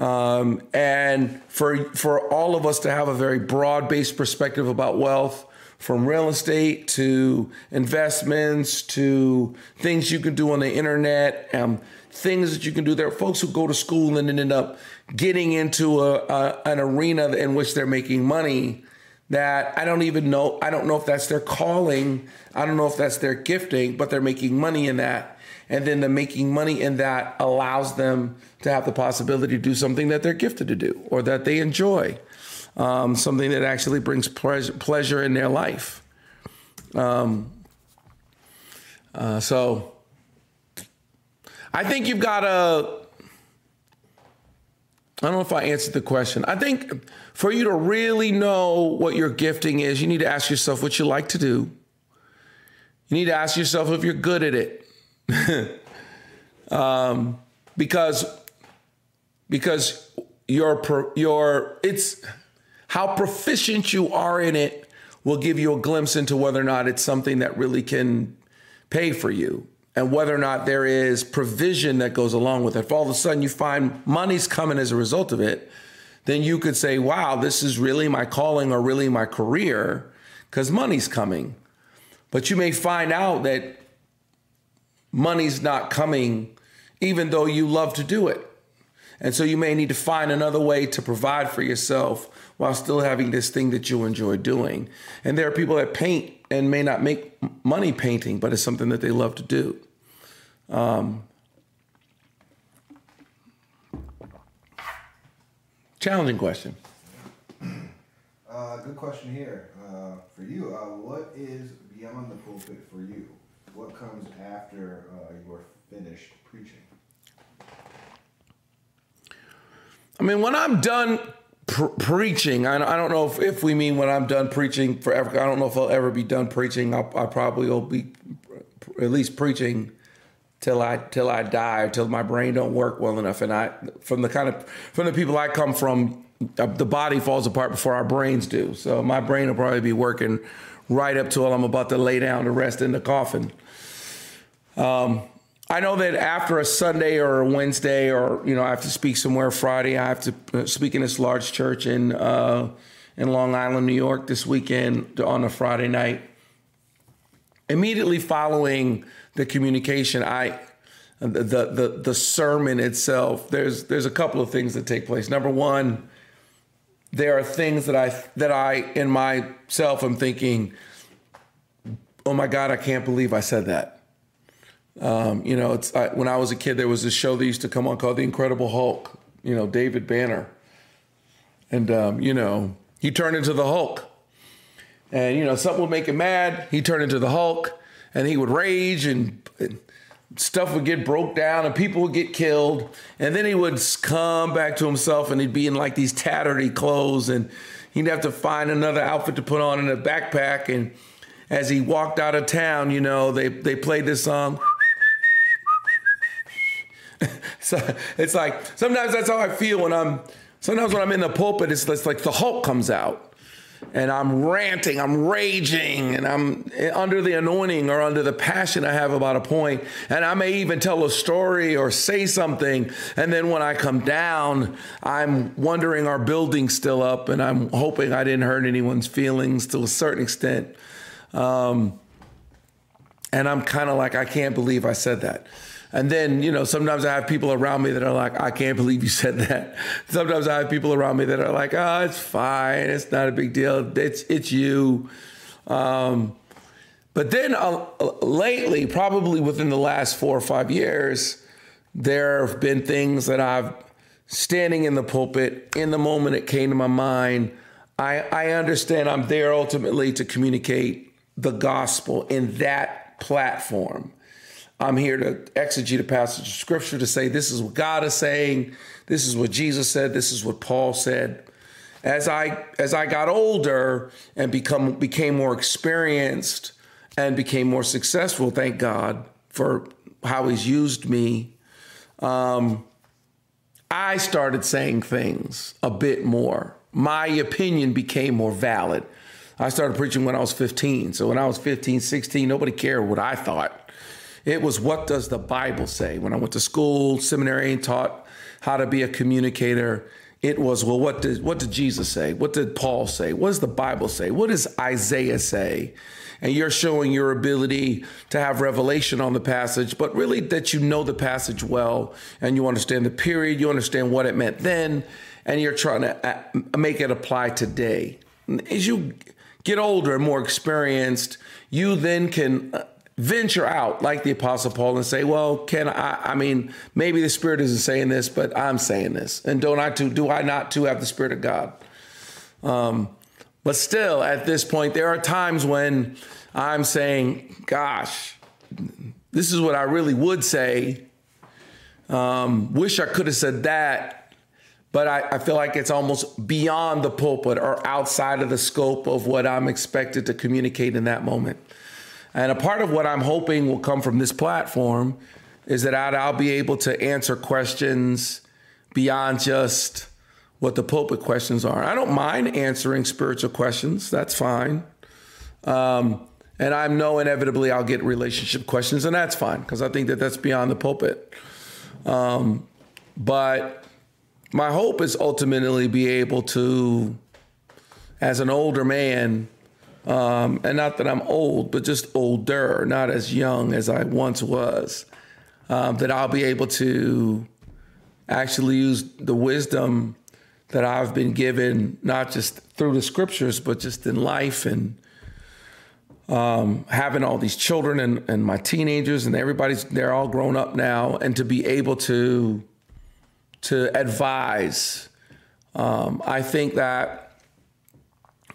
Speaker 2: Um, and for for all of us to have a very broad based perspective about wealth, from real estate to investments to things you can do on the internet, um, things that you can do. There are folks who go to school and end up getting into a, a, an arena in which they're making money that I don't even know. I don't know if that's their calling. I don't know if that's their gifting, but they're making money in that. And then the making money in that allows them to have the possibility to do something that they're gifted to do or that they enjoy, um, something that actually brings pleasure, pleasure in their life. Um, uh, so I think you've got to. I don't know if I answered the question. I think for you to really know what your gifting is, you need to ask yourself what you like to do. You need to ask yourself if you're good at it. um, because because your your it's how proficient you are in it will give you a glimpse into whether or not it's something that really can pay for you and whether or not there is provision that goes along with it. If all of a sudden you find money's coming as a result of it, then you could say, wow, this is really my calling or really my career because money's coming. But you may find out that money's not coming even though you love to do it. And so you may need to find another way to provide for yourself while still having this thing that you enjoy doing. And there are people that paint and may not make money painting, but it's something that they love to do. Um, challenging question.
Speaker 3: Uh, good question here uh, for you. Uh, what is beyond the pulpit for you? What comes after uh, you're finished preaching?
Speaker 2: I mean, when I'm done pr- preaching, I, I, don't know if, if we mean when I'm done preaching for forever. I don't know if I'll ever be done preaching. I'll, I probably will be at least preaching till I till I die till my brain don't work well enough. And I from the kind of from the people I come from, uh, the body falls apart before our brains do. So my brain will probably be working right up till I'm about to lay down to rest in the coffin. Um, I know that after a Sunday or a Wednesday, or you know, I have to speak somewhere Friday. I have to uh, speak in this large church in uh, in Long Island, New York, this weekend on a Friday night. Immediately following the communication, I the, the the sermon itself, there's there's a couple of things that take place. Number one, there are things that I that I in myself am thinking, oh my God, I can't believe I said that. Um, you know, it's I, when I was a kid, there was this show that used to come on called The Incredible Hulk. You know, David Banner, and um, you know he turned into the Hulk, and you know something would make him mad. He turned into the Hulk, and he would rage and, and stuff would get broke down and people would get killed. And then he would come back to himself and he'd be in like these tattered clothes and he'd have to find another outfit to put on in a backpack. And as he walked out of town you know they they played this song. So it's like sometimes that's how i feel when i'm sometimes when i'm in the pulpit it's, it's like the hulk comes out and I'm ranting, I'm raging, and I'm under the anointing or under the passion I have about a point. And I may even tell a story or say something. And then when I come down, I'm wondering our building's still up, and I'm hoping I didn't hurt anyone's feelings to a certain extent. Um, and I'm kind of like, I can't believe I said that. And then, you know, sometimes I have people around me that are like, I can't believe you said that. Sometimes I have people around me that are like, oh, it's fine. It's not a big deal. It's, it's you. Um, but then uh, lately, probably within the last four or five years, there have been things that I've standing in the pulpit, in the moment it came to my mind. I, I understand I'm there ultimately to communicate the gospel in that platform. I'm here to exegete a passage of scripture to say this is what God is saying, this is what Jesus said, this is what Paul said. As I as I got older and become became more experienced and became more successful, thank God for how He's used me. Um, I started saying things a bit more. My opinion became more valid. I started preaching when I was 15. So when I was 15, 16, nobody cared what I thought. It was what does the Bible say? When I went to school, seminary, and taught how to be a communicator, it was well, what did what did Jesus say? What did Paul say? What does the Bible say? What does Isaiah say? And you're showing your ability to have revelation on the passage, but really that you know the passage well and you understand the period, you understand what it meant then, and you're trying to uh, make it apply today. As you get older and more experienced, you then can uh, venture out like the apostle paul and say well can i i mean maybe the spirit isn't saying this but i'm saying this. And don't i too do i not too have the spirit of god? Um, but still at this point there are times when i'm saying gosh this is what i really would say. Um, wish i could have said that but I, I feel like it's almost beyond the pulpit or outside of the scope of what i'm expected to communicate in that moment and a part of what I'm hoping will come from this platform is that I'll be able to answer questions beyond just what the pulpit questions are. I don't mind answering spiritual questions, that's fine. Um, and I know inevitably I'll get relationship questions, and that's fine because I think that that's beyond the pulpit. Um, but my hope is ultimately be able to, as an older man, um, and not that I'm old, but just older, not as young as I once was, um, that I'll be able to actually use the wisdom that I've been given, not just through the scriptures, but just in life and um, having all these children and, and my teenagers and everybody's, they're all grown up now, and to be able to, to advise. Um, I think that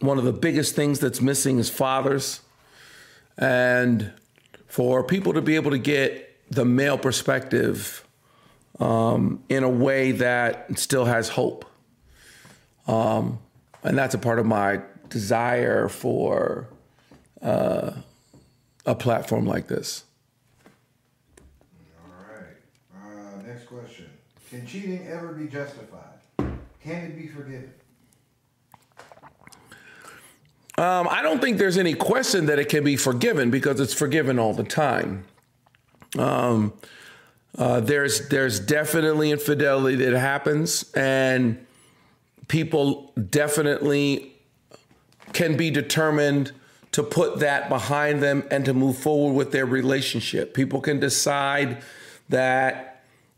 Speaker 2: one of the biggest things that's missing is fathers. And for people to be able to get the male perspective um, in a way that still has hope. Um, and that's a part of my desire for uh, a platform like this.
Speaker 3: All right. Uh, next question Can cheating ever be justified? Can it be forgiven?
Speaker 2: Um, I don't think there's any question that it can be forgiven because it's forgiven all the time. Um, uh, there's there's definitely infidelity that happens, and people definitely can be determined to put that behind them and to move forward with their relationship. People can decide that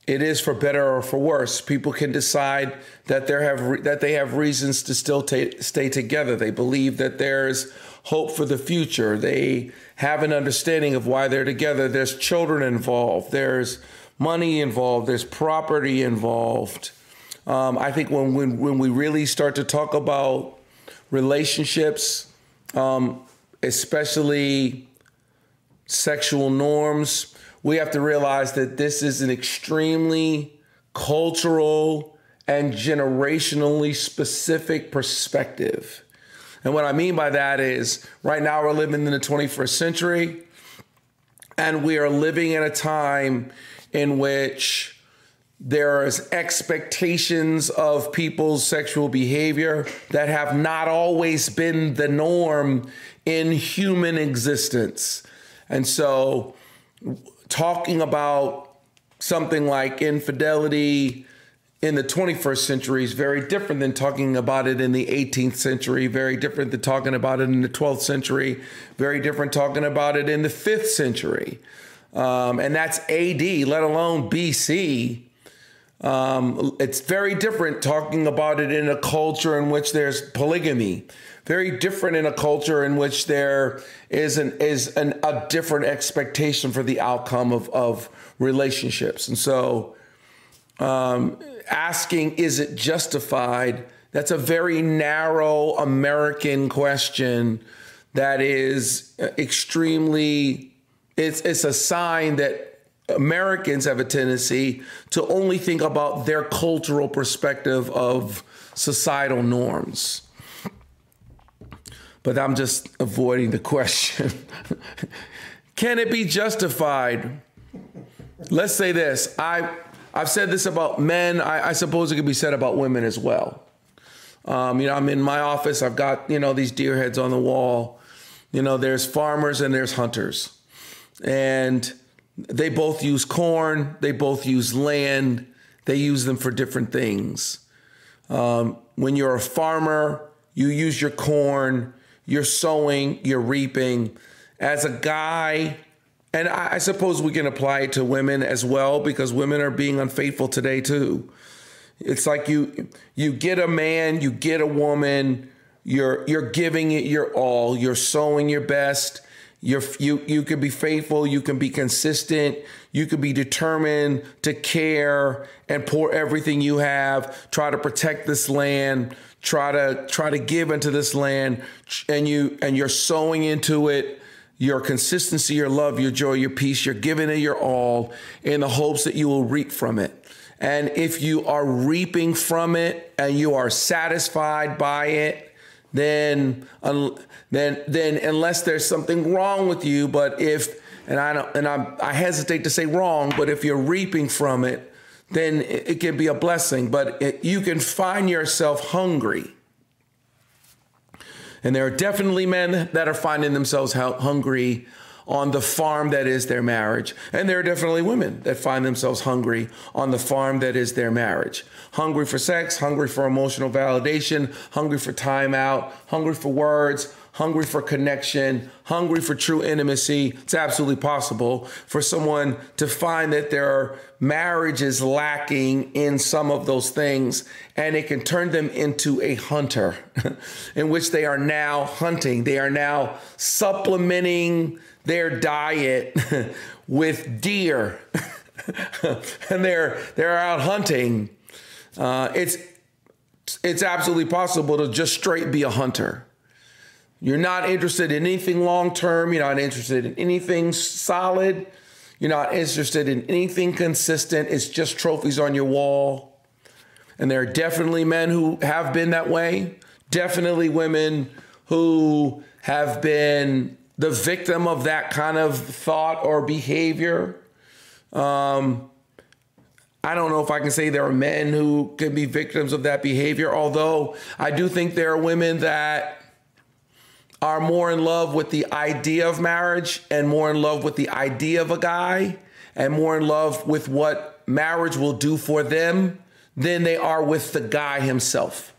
Speaker 2: it is for better or for worse. People can decide that they have re- that they have reasons to still ta- stay together. They believe that there's hope for the future. They have an understanding of why they're together. There's children involved. There's money involved. There's property involved. Um, I think when, when when we really start to talk about relationships, um, especially sexual norms, we have to realize that this is an extremely cultural and generationally specific perspective. And what I mean by that is right now we're living in the 21st century, and we are living in a time in which there's expectations of people's sexual behavior that have not always been the norm in human existence. And so, talking about something like infidelity in the 21st century is very different than talking about it in the 18th century, very different than talking about it in the 12th century, very different talking about it in the 5th century. Um, and that's AD, let alone BC. Um, it's very different talking about it in a culture in which there's polygamy. Very different in a culture in which there is an is an, a different expectation for the outcome of of relationships. And so, um, asking is it justified? That's a very narrow American question that is extremely. It's it's a sign that Americans have a tendency to only think about their cultural perspective of societal norms. But I'm just avoiding the question. Can it be justified? Let's say this. I I've said this about men. I, I suppose it could be said about women as well. Um, you know, I'm in my office. I've got you know these deer heads on the wall. You know, there's farmers and there's hunters, and they both use corn, they both use land, they use them for different things. Um, when you're a farmer, you use your corn, you're sowing, you're reaping. As a guy, and I, suppose we can apply it to women as well because women are being unfaithful today too. It's like you you get a man, you get a woman, you're you're giving it your all, you're sowing your best, you're, you you can be faithful. You can be consistent. You can be determined to care and pour everything you have. Try to protect this land. Try to try to give into this land, and you and you're sowing into it. Your consistency, your love, your joy, your peace. You're giving it your all in the hopes that you will reap from it. And if you are reaping from it and you are satisfied by it, then then then unless there's something wrong with you, but if and I don't and I I hesitate to say wrong, but if you're reaping from it, then it, can be a blessing. But it, you can find yourself hungry. And there are definitely men that are finding themselves hungry on the farm that is their marriage. And there are definitely women that find themselves hungry on the farm that is their marriage. Hungry for sex, hungry for emotional validation, hungry for time out, hungry for words, hungry for connection, hungry for true intimacy. It's absolutely possible for someone to find that their marriage is lacking in some of those things, and it can turn them into a hunter, in which they are now hunting. They are now supplementing their diet with deer, and they're they're out hunting. Uh, it's it's absolutely possible to just straight be a hunter. You're not interested in anything long term. You're not interested in anything solid. You're not interested in anything consistent. It's just trophies on your wall. And there are definitely men who have been that way, definitely women who have been the victim of that kind of thought or behavior. Um, I don't know if I can say there are men who can be victims of that behavior, although I do think there are women that are more in love with the idea of marriage and more in love with the idea of a guy and more in love with what marriage will do for them than they are with the guy himself.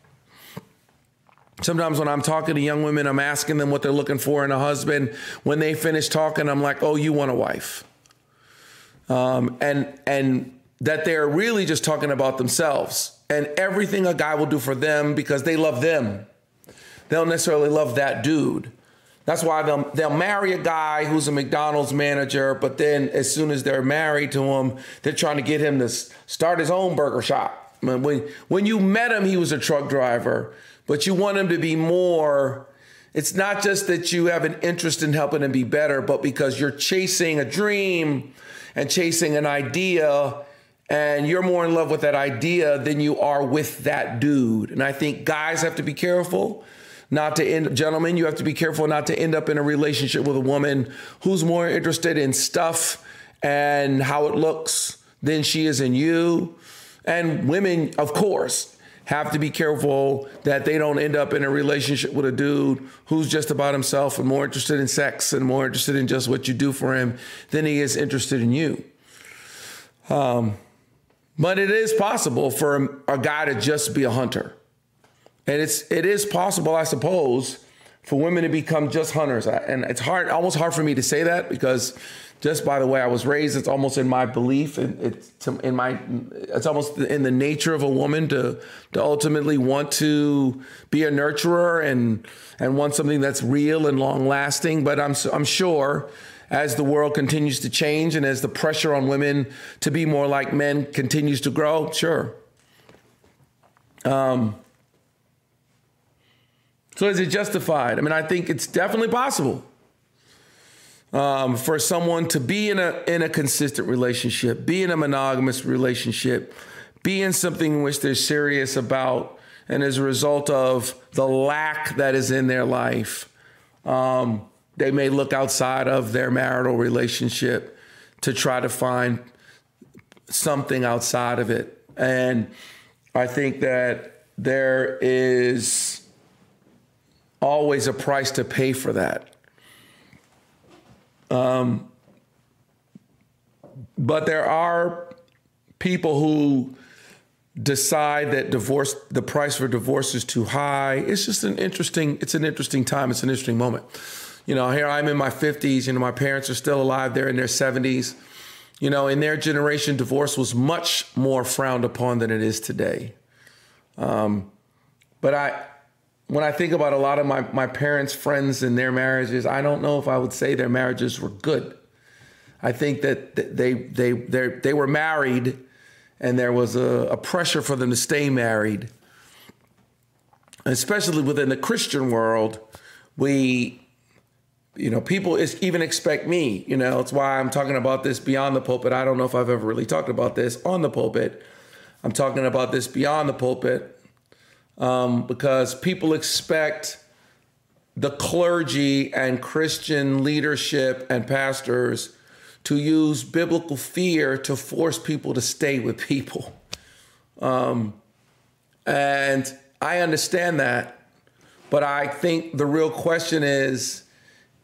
Speaker 2: Sometimes when I'm talking to young women, I'm asking them what they're looking for in a husband. When they finish talking, I'm like, oh, you want a wife. um, and and that they're really just talking about themselves and everything a guy will do for them because they love them. They don't necessarily love that dude. That's why they'll they'll marry a guy who's a McDonald's manager, but then as soon as they're married to him, they're trying to get him to start his own burger shop. When when you met him, he was a truck driver, but you want him to be more. It's not just that you have an interest in helping him be better, but because you're chasing a dream and chasing an idea and you're more in love with that idea than you are with that dude. And I think guys have to be careful not to end, gentlemen, you have to be careful not to end up in a relationship with a woman who's more interested in stuff and how it looks than she is in you. And women, of course, have to be careful that they don't end up in a relationship with a dude who's just about himself and more interested in sex and more interested in just what you do for him than he is interested in you. Um, but it is possible for a guy to just be a hunter. And it's it is possible, I suppose, for women to become just hunters. And it's hard, almost hard for me to say that because just by the way I was raised, it's almost in my belief, and it's in my, it's almost in the nature of a woman to to ultimately want to be a nurturer and and want something that's real and long lasting. But I'm I'm sure as the world continues to change and as the pressure on women to be more like men continues to grow, sure. Um, so is it justified? I mean, I think it's definitely possible um, for someone to be in a in a consistent relationship, be in a monogamous relationship, be in something in which they're serious about, and as a result of the lack that is in their life, um, they may look outside of their marital relationship to try to find something outside of it. And I think that there is always a price to pay for that. Um, but there are people who decide that divorce the price for divorce is too high. It's just an interesting it's an interesting time. It's an interesting moment. You know here i'm in my 50s you know my parents are still alive. They're in their 70s you know in their generation divorce was much more frowned upon than it is today. Um, but i when I think about a lot of my, my parents' friends and their marriages, I don't know if I would say their marriages were good. I think that they they they they were married, and there was a, a pressure for them to stay married. Especially within the Christian world, we, you know, people is, even expect me. You know, it's why I'm talking about this beyond the pulpit. I don't know if I've ever really talked about this on the pulpit. I'm talking about this beyond the pulpit um, because people expect the clergy and Christian leadership and pastors to use biblical fear to force people to stay with people. Um, and I understand that, but I think the real question is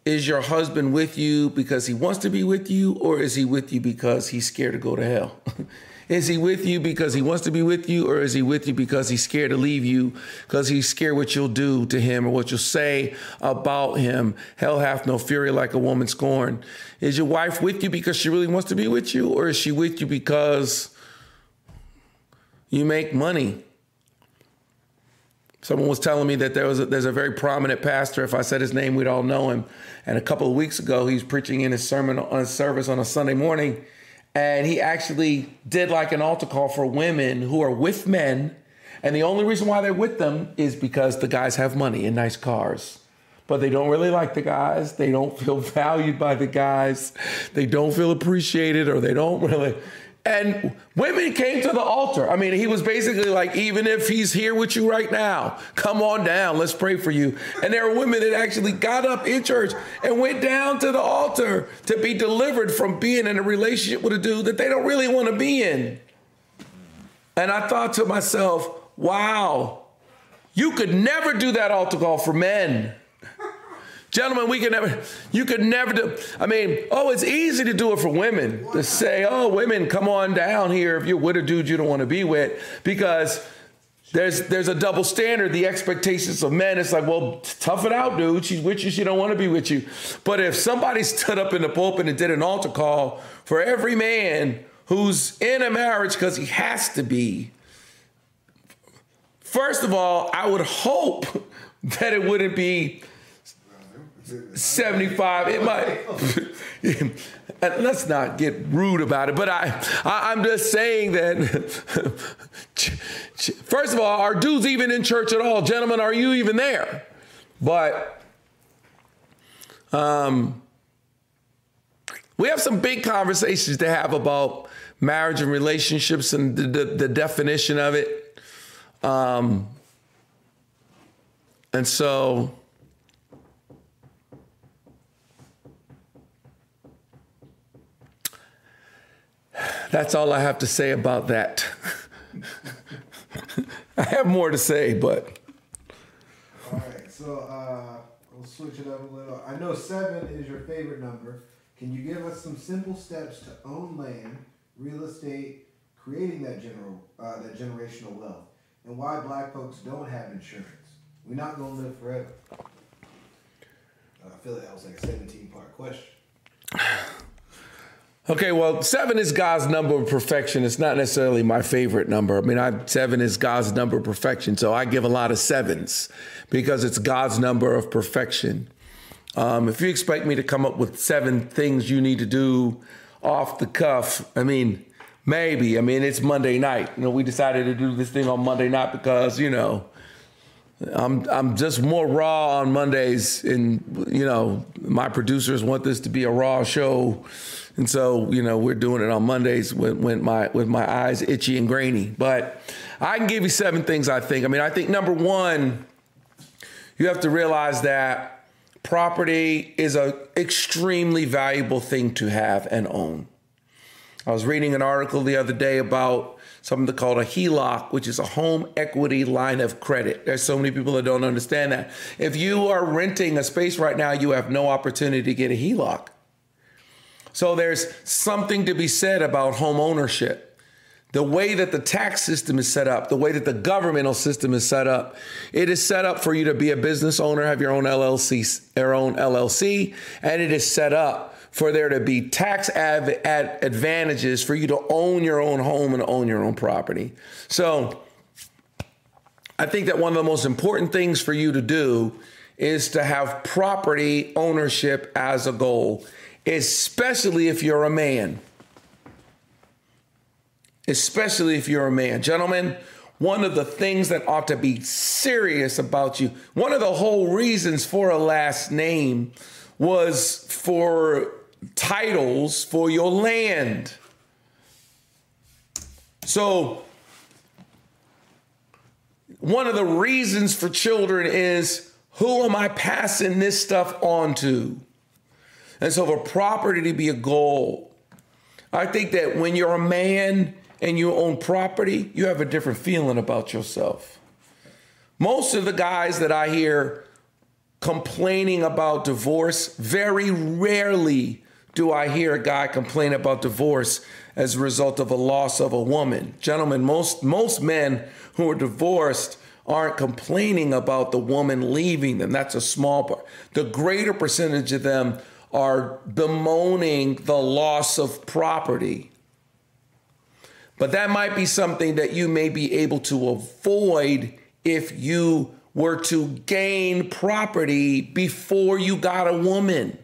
Speaker 2: is your husband with you because he wants to be with you, or is he with you because he's scared to go to hell? Is he with you because he wants to be with you, or is he with you because he's scared to leave you, because he's scared what you'll do to him or what you'll say about him? Hell hath no fury like a woman scorned. Is your wife with you because she really wants to be with you, or is she with you because you make money? Someone was telling me that there was a, there's a very prominent pastor. If I said his name, we'd all know him. And a couple of weeks ago, he was preaching in his sermon on his service on a Sunday morning and he actually did like an altar call for women who are with men. And the only reason why they're with them is because the guys have money and nice cars. But they don't really like the guys. They don't feel valued by the guys. They don't feel appreciated or they don't really. And women came to the altar. I mean, he was basically like, even if he's here with you right now, come on down, let's pray for you. And there were women that actually got up in church and went down to the altar to be delivered from being in a relationship with a dude that they don't really want to be in. And I thought to myself, wow, you could never do that altar call for men. Gentlemen, we can never, you could never do, I mean, oh, it's easy to do it for women to say, oh, women, come on down here if you're with a dude you don't want to be with, because there's there's a double standard. The expectations of men, it's like, well, tough it out, dude. She's with you, she don't want to be with you. But if somebody stood up in the pulpit and did an altar call for every man who's in a marriage because he has to be, first of all, I would hope that it wouldn't be 75. It might. let's not get rude about it, but I, I am just saying that. first of all, are dudes even in church at all, gentlemen? Are you even there? But um, we have some big conversations to have about marriage and relationships and the, the, the definition of it. Um, and so That's all I have to say about that. I have more to say, but.
Speaker 3: All right, so uh, we'll switch it up a little. I know seven is your favorite number. Can you give us some simple steps to own land, real estate, creating that general uh, that generational wealth, and why black folks don't have insurance? We're not gonna live forever. I feel like that was like a 17 part question.
Speaker 2: Okay, well, seven is God's number of perfection. It's not necessarily my favorite number. I mean, I, seven is God's number of perfection. So I give a lot of sevens because it's God's number of perfection. Um, if you expect me to come up with seven things you need to do off the cuff, I mean, maybe. I mean, it's Monday night. You know, we decided to do this thing on Monday night because, you know, I'm I'm just more raw on Mondays, and you know my producers want this to be a raw show, and so, you know, we're doing it on Mondays when, when my with my eyes itchy and grainy. But I can give you seven things I think. I mean, I think number one, you have to realize that property is an extremely valuable thing to have and own. I was reading an article the other day about something called a HELOC, which is a home equity line of credit. There's so many people that don't understand that. If you are renting a space right now, you have no opportunity to get a HELOC. So there's something to be said about home ownership. The way that the tax system is set up, the way that the governmental system is set up, it is set up for you to be a business owner, have your own LLC, your own LLC, and it is set up for there to be tax ad- ad- advantages for you to own your own home and own your own property. So I think that one of the most important things for you to do is to have property ownership as a goal especially if you're a man. Especially if you're a man. Gentlemen, one of the things that ought to be serious about you, one of the whole reasons for a last name was for titles for your land. So, one of the reasons for children is who am I passing this stuff on to? And so, for property to be a goal, I think that when you're a man and you own property, you have a different feeling about yourself. Most of the guys that I hear complaining about divorce, very rarely do I hear a guy complain about divorce as a result of a loss of a woman. Gentlemen, most most men who are divorced aren't complaining about the woman leaving them. That's a small part. The greater percentage of them are bemoaning the loss of property. But that might be something that you may be able to avoid if you were to gain property before you got a woman.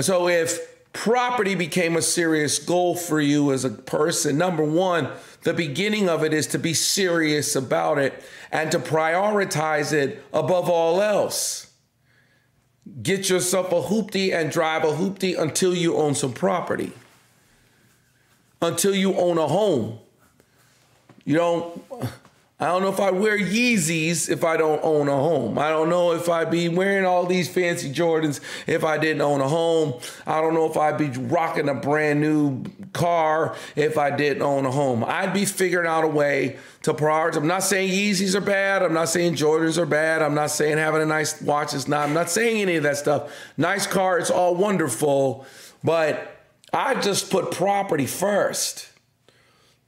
Speaker 2: So if property became a serious goal for you as a person, number one, the beginning of it is to be serious about it and to prioritize it above all else. Get yourself a hoopty and drive a hoopty until you own some property, until you own a home. You don't I don't know if I'd wear Yeezys if I don't own a home. I don't know if I'd be wearing all these fancy Jordans if I didn't own a home. I don't know if I'd be rocking a brand new car if I didn't own a home. I'd be figuring out a way to prioritize. I'm not saying Yeezys are bad. I'm not saying Jordans are bad. I'm not saying having a nice watch is not. I'm not saying any of that stuff. Nice car, it's all wonderful. But I just put property first.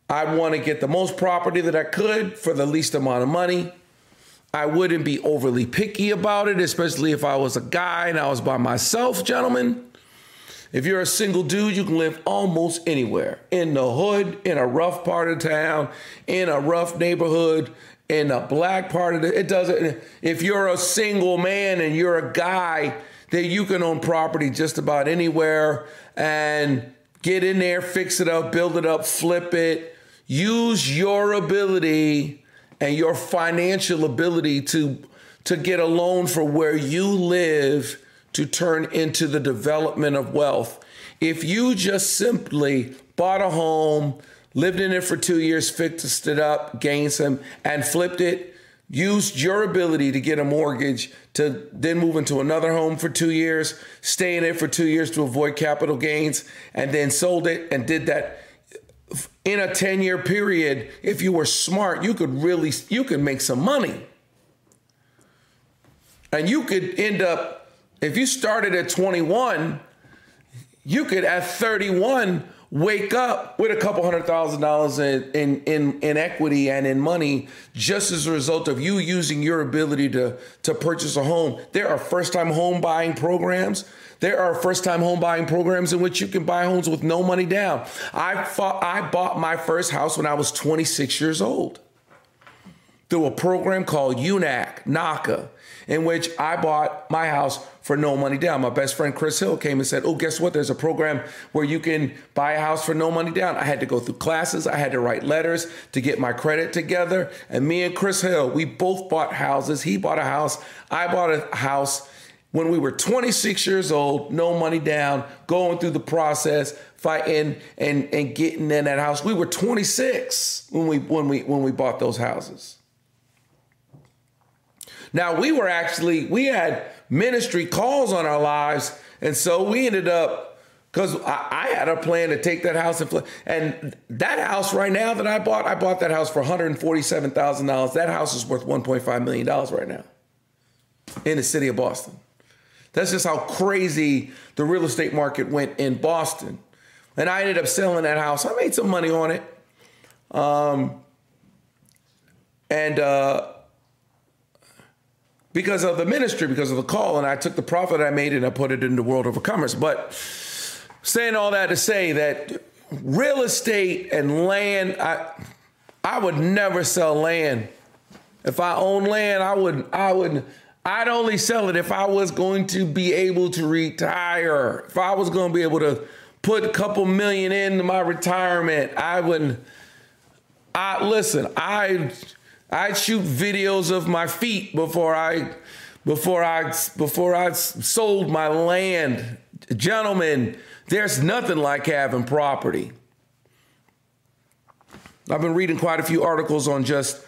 Speaker 2: I'd want to get the most property that I could for the least amount of money. I wouldn't be overly picky about it, especially if I was a guy and I was by myself, gentlemen. If you're a single dude, you can live almost anywhere in the hood, in a rough part of town, in a rough neighborhood, in a black part of the. It doesn't. If you're a single man and you're a guy, that you can own property just about anywhere and get in there, fix it up, build it up, flip it. Use your ability and your financial ability to to get a loan for where you live to turn into the development of wealth. If you just simply bought a home, lived in it for two years, fixed it up, gained some, and flipped it, used your ability to get a mortgage to then move into another home for two years, stay in it for two years to avoid capital gains, and then sold it and did that in a 10 year period, if you were smart, you could really you could make some money. And you could end up if you started at 21, you could at 31 wake up with a couple hundred thousand dollars in, in, in, in, equity and in money just as a result of you using your ability to, to purchase a home. There are first time home buying programs. There are first time home buying programs in which you can buy homes with no money down. I, fought, I bought my first house when I was 26 years old through a program called UNAC, NACA in which I bought my house for no money down. My best friend Chris Hill came and said, Oh, guess what? There's a program where you can buy a house for no money down. I had to go through classes, I had to write letters to get my credit together. And me and Chris Hill, we both bought houses. He bought a house, I bought a house when we were 26 years old, no money down, going through the process, fighting and, and getting in that house. We were 26 when we when we when we bought those houses. Now we were actually we had ministry calls on our lives, and so we ended up because I, I, had a plan to take that house and flip. And that house right now that I bought, I bought that house for one hundred forty-seven thousand dollars. That house is worth one point five million dollars right now in the city of Boston. That's just how crazy the real estate market went in Boston. And I ended up selling that house. I made some money on it. Um, and uh, because of the ministry, because of the call. And I took the profit I made and I put it into World Overcomers. But saying all that to say that real estate and land, I I would never sell land. If I own land, I would I would I'd only sell it if I was going to be able to retire. If I was going to be able to put a couple million into my retirement, I wouldn't. I listen, I I'd shoot videos of my feet before I before I before I sold my land. Gentlemen, there's nothing like having property. I've been reading quite a few articles on just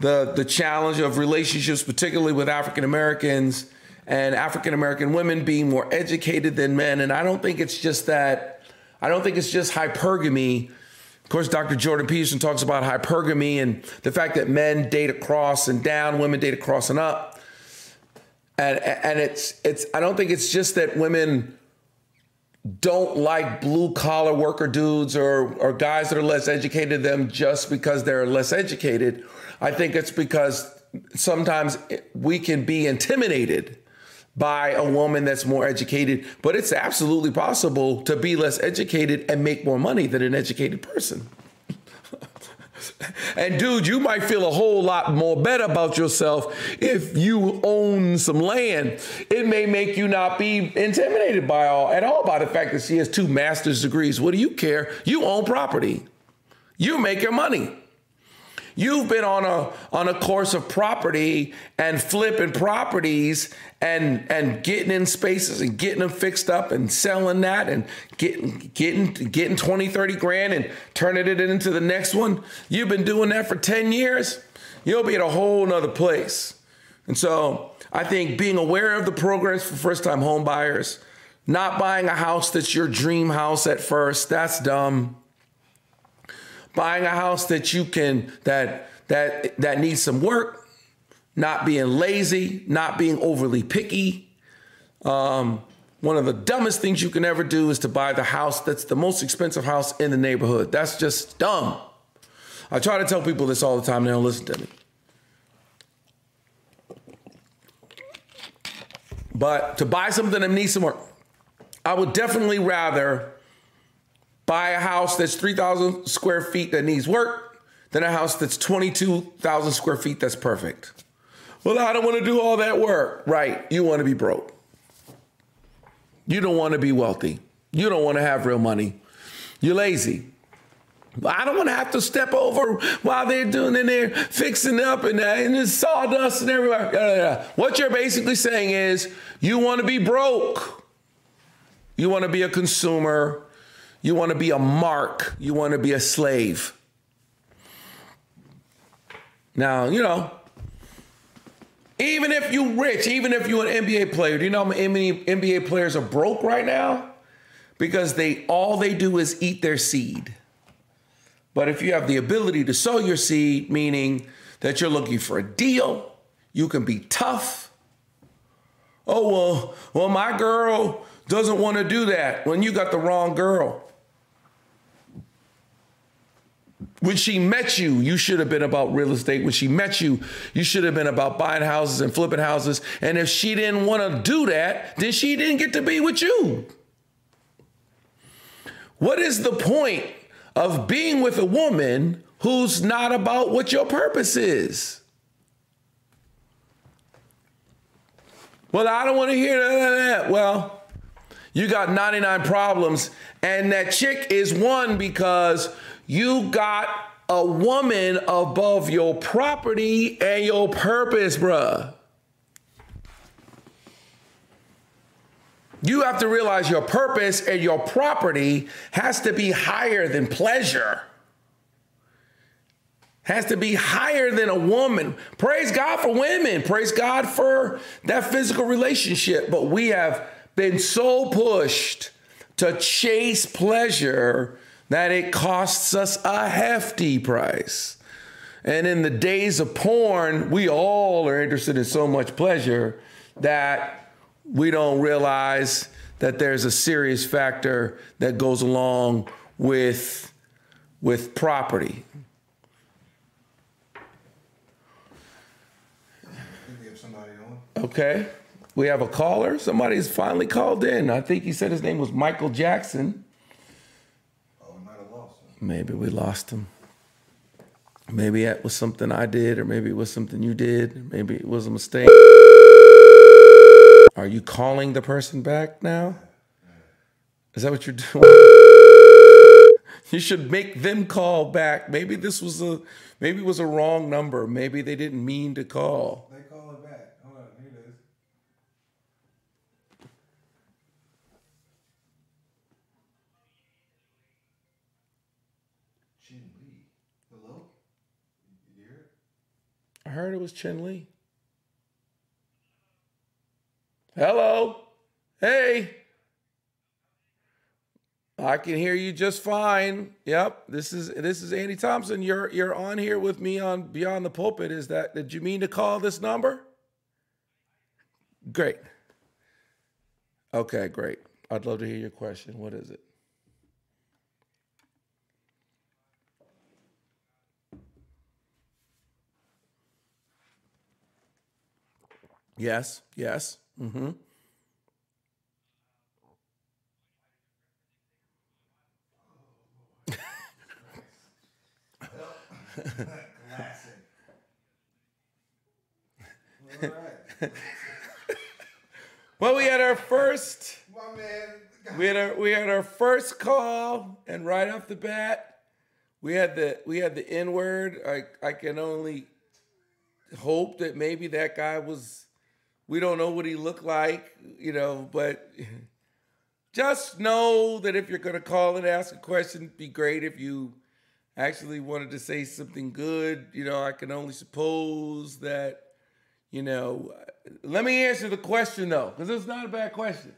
Speaker 2: the the challenge of relationships, particularly with African Americans and African American women being more educated than men. And I don't think it's just that. I don't think it's just hypergamy of course, Dr. Jordan Peterson talks about hypergamy and the fact that men date across and down, women date across and up. And and it's it's I don't think it's just that women don't like blue collar worker dudes or or guys that are less educated than them just because they're less educated. I think it's because sometimes we can be intimidated by a woman that's more educated, but it's absolutely possible to be less educated and make more money than an educated person. And dude, you might feel a whole lot more better about yourself if you own some land. It may make you not be intimidated by all at all by the fact that she has two master's degrees. What do you care? You own property. You make your money. You've been on a on a course of property and flipping properties and and getting in spaces and getting them fixed up and selling that and getting getting getting 20 30 grand and turning it into the next one. You've been doing that for 10 years. You'll be at a whole nother place. And so I think being aware of the programs for first time home buyers, not buying a house that's your dream house at first, that's dumb buying a house that you can that that that needs some work, not being lazy, not being overly picky. Um, one of the dumbest things you can ever do is to buy the house that's the most expensive house in the neighborhood. That's just dumb. I try to tell people this all the time, they don't listen to me. But to buy something that needs some work, I would definitely rather buy a house that's 3,000 square feet that needs work than a house that's 22,000 square feet that's perfect. Well, I don't want to do all that work. Right. You want to be broke. You don't want to be wealthy. You don't want to have real money. You're lazy. I don't want to have to step over while they're doing and they're fixing up and, uh, and there's sawdust and everywhere. What you're basically saying is you want to be broke. You want to be a consumer. You want to be a mark. You want to be a slave. Now, you know, even if you rich, even if you're an NBA player, do you know how many NBA players are broke right now? Because they all they do is eat their seed. But if you have the ability to sow your seed, meaning that you're looking for a deal, you can be tough. Oh well, well, my girl doesn't want to do that. When you got the wrong girl. When she met you, you should have been about real estate. When she met you, you should have been about buying houses and flipping houses. And if she didn't want to do that, then she didn't get to be with you. What is the point of being with a woman who's not about what your purpose is? Well, I don't want to hear that. Well, you got 99 problems, and that chick is one because you got a woman above your property and your purpose, bruh. You have to realize your purpose and your property has to be higher than pleasure. Has to be higher than a woman. Praise God for women. Praise God for that physical relationship. But we have been so pushed to chase pleasure that it costs us a hefty price. And in the days of porn, we all are interested in so much pleasure that we don't realize that there's a serious factor that goes along with, with property. Okay. We have a caller. Somebody's finally called in. I think he said his name was Michael Jackson. Maybe we lost him. Maybe that was something I did, or maybe it was something you did. Maybe it was a mistake. Are you calling the person back now? Is that what you're doing? you should make them call back. Maybe this was a maybe it was a wrong number. Maybe they didn't mean to call.
Speaker 3: They call it back. Hold on, here it is. Chin Lee. Hello? You hear it?
Speaker 2: I heard it was Chen Li. Hello. Hey. I can hear you just fine. Yep. This is this is Andy Thompson. You're you're on here with me on Beyond the Pulpit. Is that did you mean to call this number? Great. Okay, great. I'd love to hear your question. What is it? Yes, yes. Mm-hmm. Well, we had our first we had our we had our first call, and right off the bat, we had the we had the N word. I I can only hope that maybe that guy was. We don't know what he looked like, you know, but just know that if you're gonna call and ask a question, be great if you actually wanted to say something good. You know, I can only suppose that, you know, let me answer the question though, because it's not a bad question.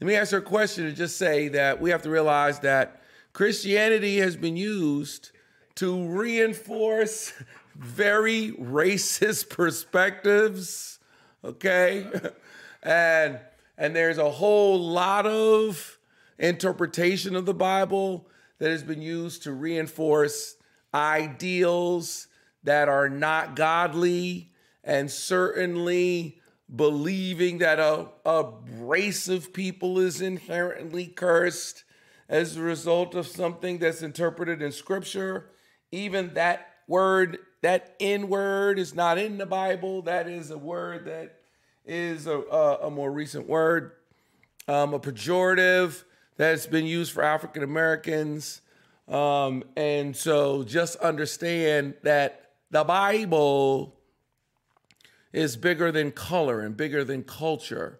Speaker 2: Let me answer a question and just say that we have to realize that Christianity has been used to reinforce very racist perspectives, okay? And and there's a whole lot of interpretation of the Bible that has been used to reinforce ideals that are not godly, and certainly believing that a, a race of people is inherently cursed as a result of something that's interpreted in scripture. Even that word, that N word, is not in the Bible. That is a word that is a, a, a more recent word, um, a pejorative that's been used for African Americans. Um, and so just understand that the Bible is bigger than color and bigger than culture.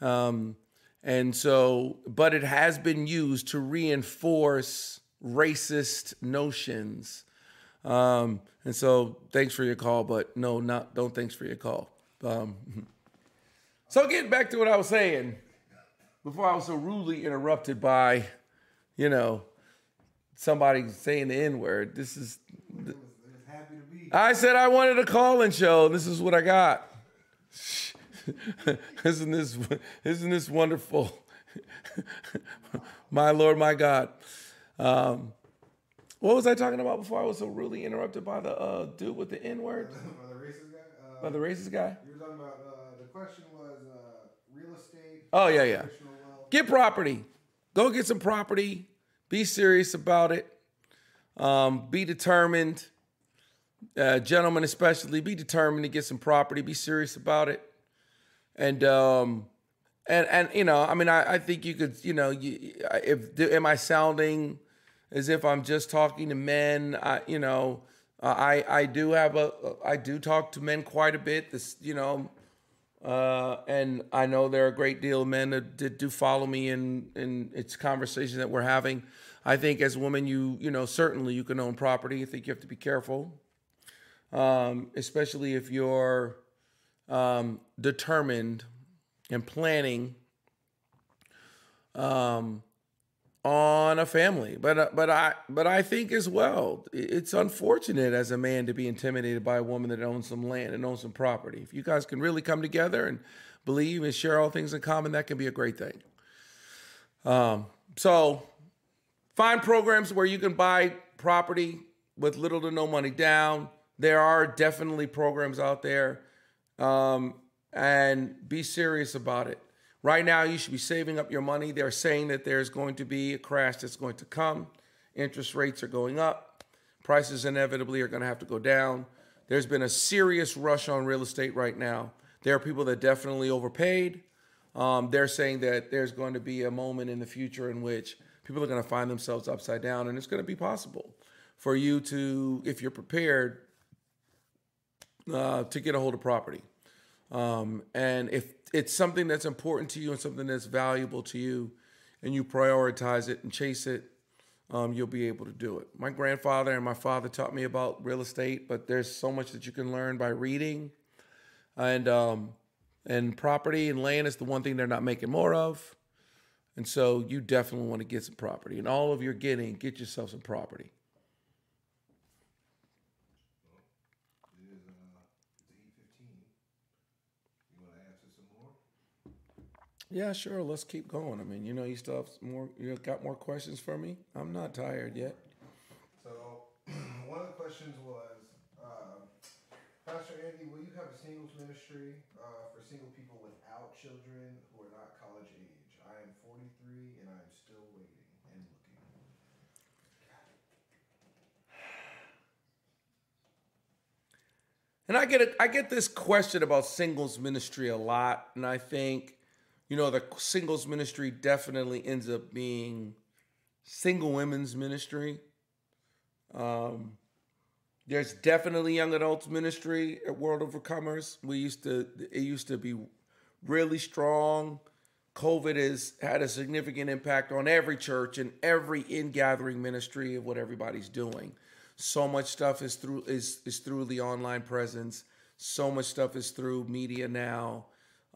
Speaker 2: Um, and so, but it has been used to reinforce racist notions. Um, and so, thanks for your call, but no, not don't thanks for your call. Um, so, getting back to what I was saying before I was so rudely interrupted by, you know, somebody saying the N word. This is. I said I wanted a call-in show. This is what I got. isn't this isn't this wonderful? my Lord, my God. Um, what was I talking about before I was so rudely interrupted by the uh, dude with the N word?
Speaker 3: by the racist guy. Uh,
Speaker 2: By the racist guy?
Speaker 3: You were talking about uh, the question was uh, real estate.
Speaker 2: Oh, yeah, yeah. Get property. Go get some property. Be serious about it. Um, be determined. Uh, gentlemen, especially, be determined to get some property. Be serious about it. And um, and and you know, I mean, I, I think you could, you know, you, if am I sounding as if I'm just talking to men? I, you know, I I do have a I do talk to men quite a bit. This, you know, uh, and I know there are a great deal of men that, that do follow me in in its conversation that we're having. I think as a woman, you you know certainly you can own property. I think you have to be careful, um, especially if you're um, determined and planning um, on a family. But uh, but I but I think as well, it's unfortunate as a man to be intimidated by a woman that owns some land and owns some property. If you guys can really come together and believe and share all things in common, that can be a great thing. Um, so find programs where you can buy property with little to no money down. There are definitely programs out there, um, and be serious about it. Right now, you should be saving up your money. They're saying that there's going to be a crash that's going to come. Interest rates are going up. Prices inevitably are going to have to go down. There's been a serious rush on real estate right now. There are people that definitely overpaid. Um, they're saying that there's going to be a moment in the future in which people are going to find themselves upside down, and it's going to be possible for you to, if you're prepared, uh, to get a hold of property. Um, and if it's something that's important to you and something that's valuable to you, and you prioritize it and chase it, um, you'll be able to do it. My grandfather and my father taught me about real estate, but there's so much that you can learn by reading, and um, and property and land is the one thing they're not making more of, and so you definitely want to get some property. And all of your getting, get yourself some property.
Speaker 3: It is uh, it's eight fifteen. You want to answer some more?
Speaker 2: Yeah, sure. Let's keep going. I mean, you know, you still have more. You got more questions for me? I'm not tired yet.
Speaker 3: So one of the questions was, uh, Pastor Andy, will you have a singles ministry uh, for single people without children who are not college age? I am 43 and I am still waiting and looking.
Speaker 2: And I get it. I get this question about singles ministry a lot, and I think, you know, the singles ministry definitely ends up being single women's ministry. Um, there's definitely young adults ministry at World Overcomers. We used to. It used to be really strong. COVID has had a significant impact on every church and every in gathering ministry of what everybody's doing. So much stuff is through is is through the online presence. So much stuff is through media now.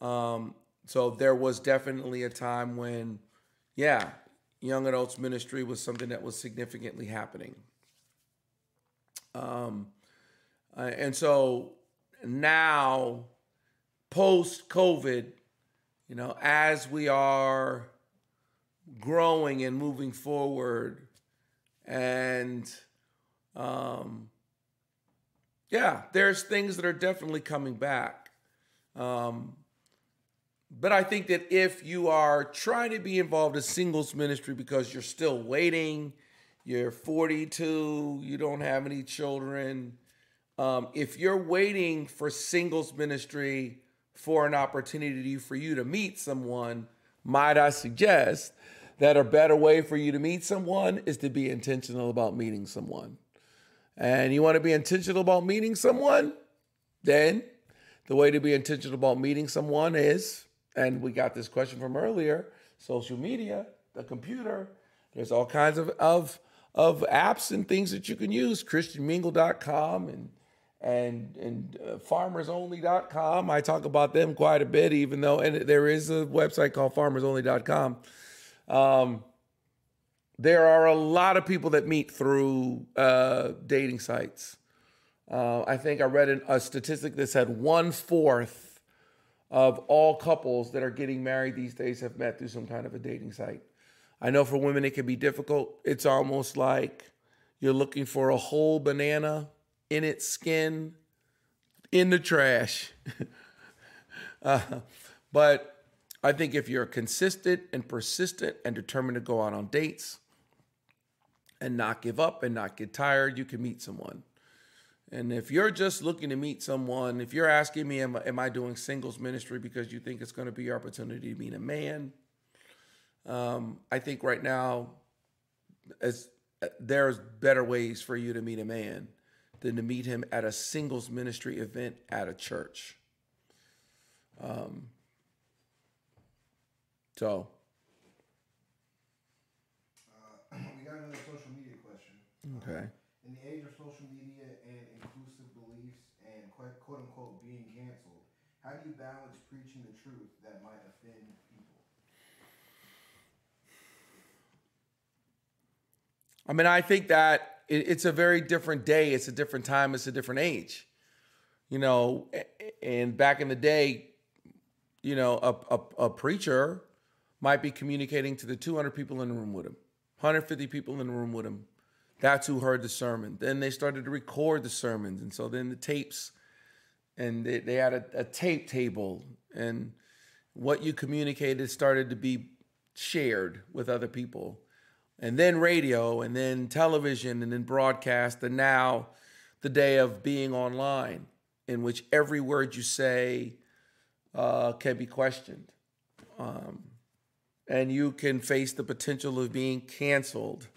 Speaker 2: Um, so there was definitely a time when, yeah, young adults ministry was something that was significantly happening. Um, uh, and so now, post COVID, you know, as we are growing and moving forward, and Um, yeah, there's things that are definitely coming back. Um, but I think that if you are trying to be involved in singles ministry because you're still waiting, you're 42, you don't have any children, um, if you're waiting for singles ministry for an opportunity for you to meet someone, might I suggest that a better way for you to meet someone is to be intentional about meeting someone. And you want to be intentional about meeting someone? Then the way to be intentional about meeting someone is, and we got this question from earlier social media, the computer. There's all kinds of, of, of apps and things that you can use, ChristianMingle.com and and and uh, farmersonly.com. I talk about them quite a bit, even though and there is a website called farmersonly.com. Um, there are a lot of people that meet through uh, dating sites. Uh, I think I read an, a statistic that said one fourth of all couples that are getting married these days have met through some kind of a dating site. I know for women it can be difficult. It's almost like you're looking for a whole banana in its skin in the trash. uh, but I think if you're consistent and persistent and determined to go out on dates and not give up and not get tired, you can meet someone. And if you're just looking to meet someone, if you're asking me, am, am I doing singles ministry because you think it's going to be your opportunity to meet a man? Um, I think right now, as there's better ways for you to meet a man than to meet him at a singles ministry event at a church. Um, so.
Speaker 3: Uh, we got another social media question.
Speaker 2: Okay.
Speaker 3: In the age of social media and inclusive beliefs and quote, quote unquote being canceled, how do you balance preaching the truth that might offend people?
Speaker 2: I mean, I think that it's a very different day. It's a different time. It's a different age. You know, and back in the day, you know, a, a, a preacher might be communicating to the 200 people in the room with him, 150 people in the room with him. That's who heard the sermon. Then they started to record the sermons. And so then the tapes, and they, they had a, a tape table, and what you communicated started to be shared with other people and then radio, and then television, and then broadcast, and now the day of being online, in which every word you say uh, can be questioned. Um, and you can face the potential of being canceled.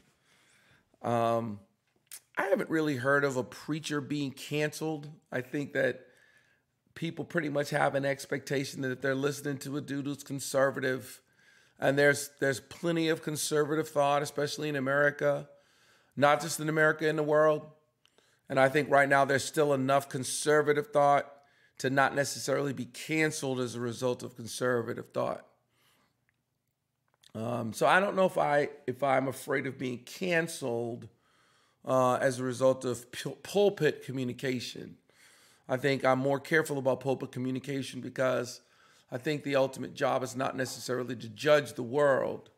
Speaker 2: Um, I haven't really heard of a preacher being canceled. I think that people pretty much have an expectation that if they're listening to a dude who's conservative, and there's there's plenty of conservative thought, especially in America, not just in America, in the world. And I think right now there's still enough conservative thought to not necessarily be canceled as a result of conservative thought. Um, so I don't know if I if I'm afraid of being canceled uh, as a result of pulpit communication. I think I'm more careful about pulpit communication because I think the ultimate job is not necessarily to judge the world,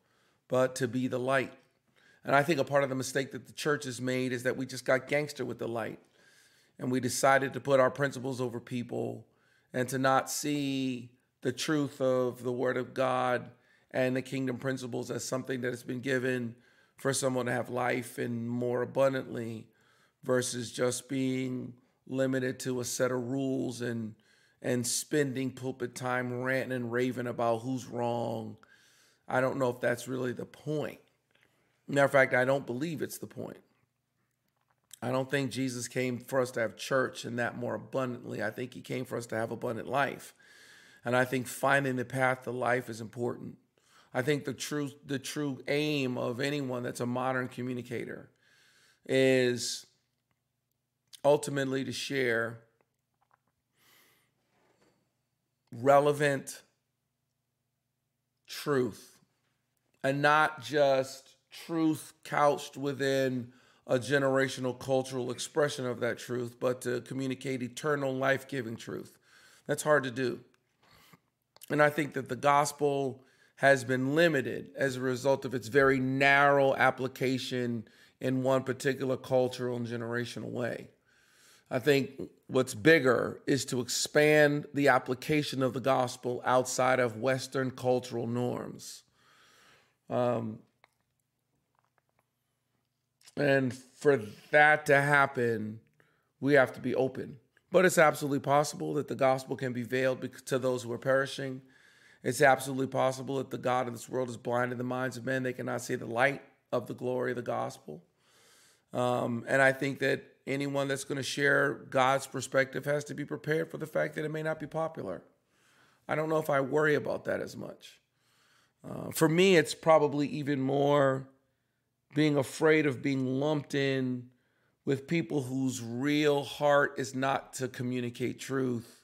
Speaker 2: but to be the light. And I think a part of the mistake that the church has made is that we just got gangster with the light. And we decided to put our principles over people and to not see the truth of the Word of God and the kingdom principles as something that has been given for someone to have life and more abundantly versus just being limited to a set of rules and and spending pulpit time ranting and raving about who's wrong. I don't know if that's really the point. Matter of fact, I don't believe it's the point. I don't think Jesus came for us to have church and that more abundantly. I think he came for us to have abundant life. And I think finding the path to life is important. I think the true the true aim of anyone that's a modern communicator is ultimately to share relevant truth and not just truth couched within a generational cultural expression of that truth, but to communicate eternal life giving truth. That's hard to do. And I think that the gospel has been limited as a result of its very narrow application in one particular cultural and generational way. I think what's bigger is to expand the application of the gospel outside of Western cultural norms. Um, and for that to happen, we have to be open. But it's absolutely possible that the gospel can be veiled to those who are perishing. It's absolutely possible that the God of this world is blind in the minds of men. They cannot see the light of the glory of the gospel. Um, and I think that anyone that's going to share God's perspective has to be prepared for the fact that it may not be popular. I don't know if I worry about that as much. Uh, for me, it's probably even more being afraid of being lumped in with people whose real heart is not to communicate truth,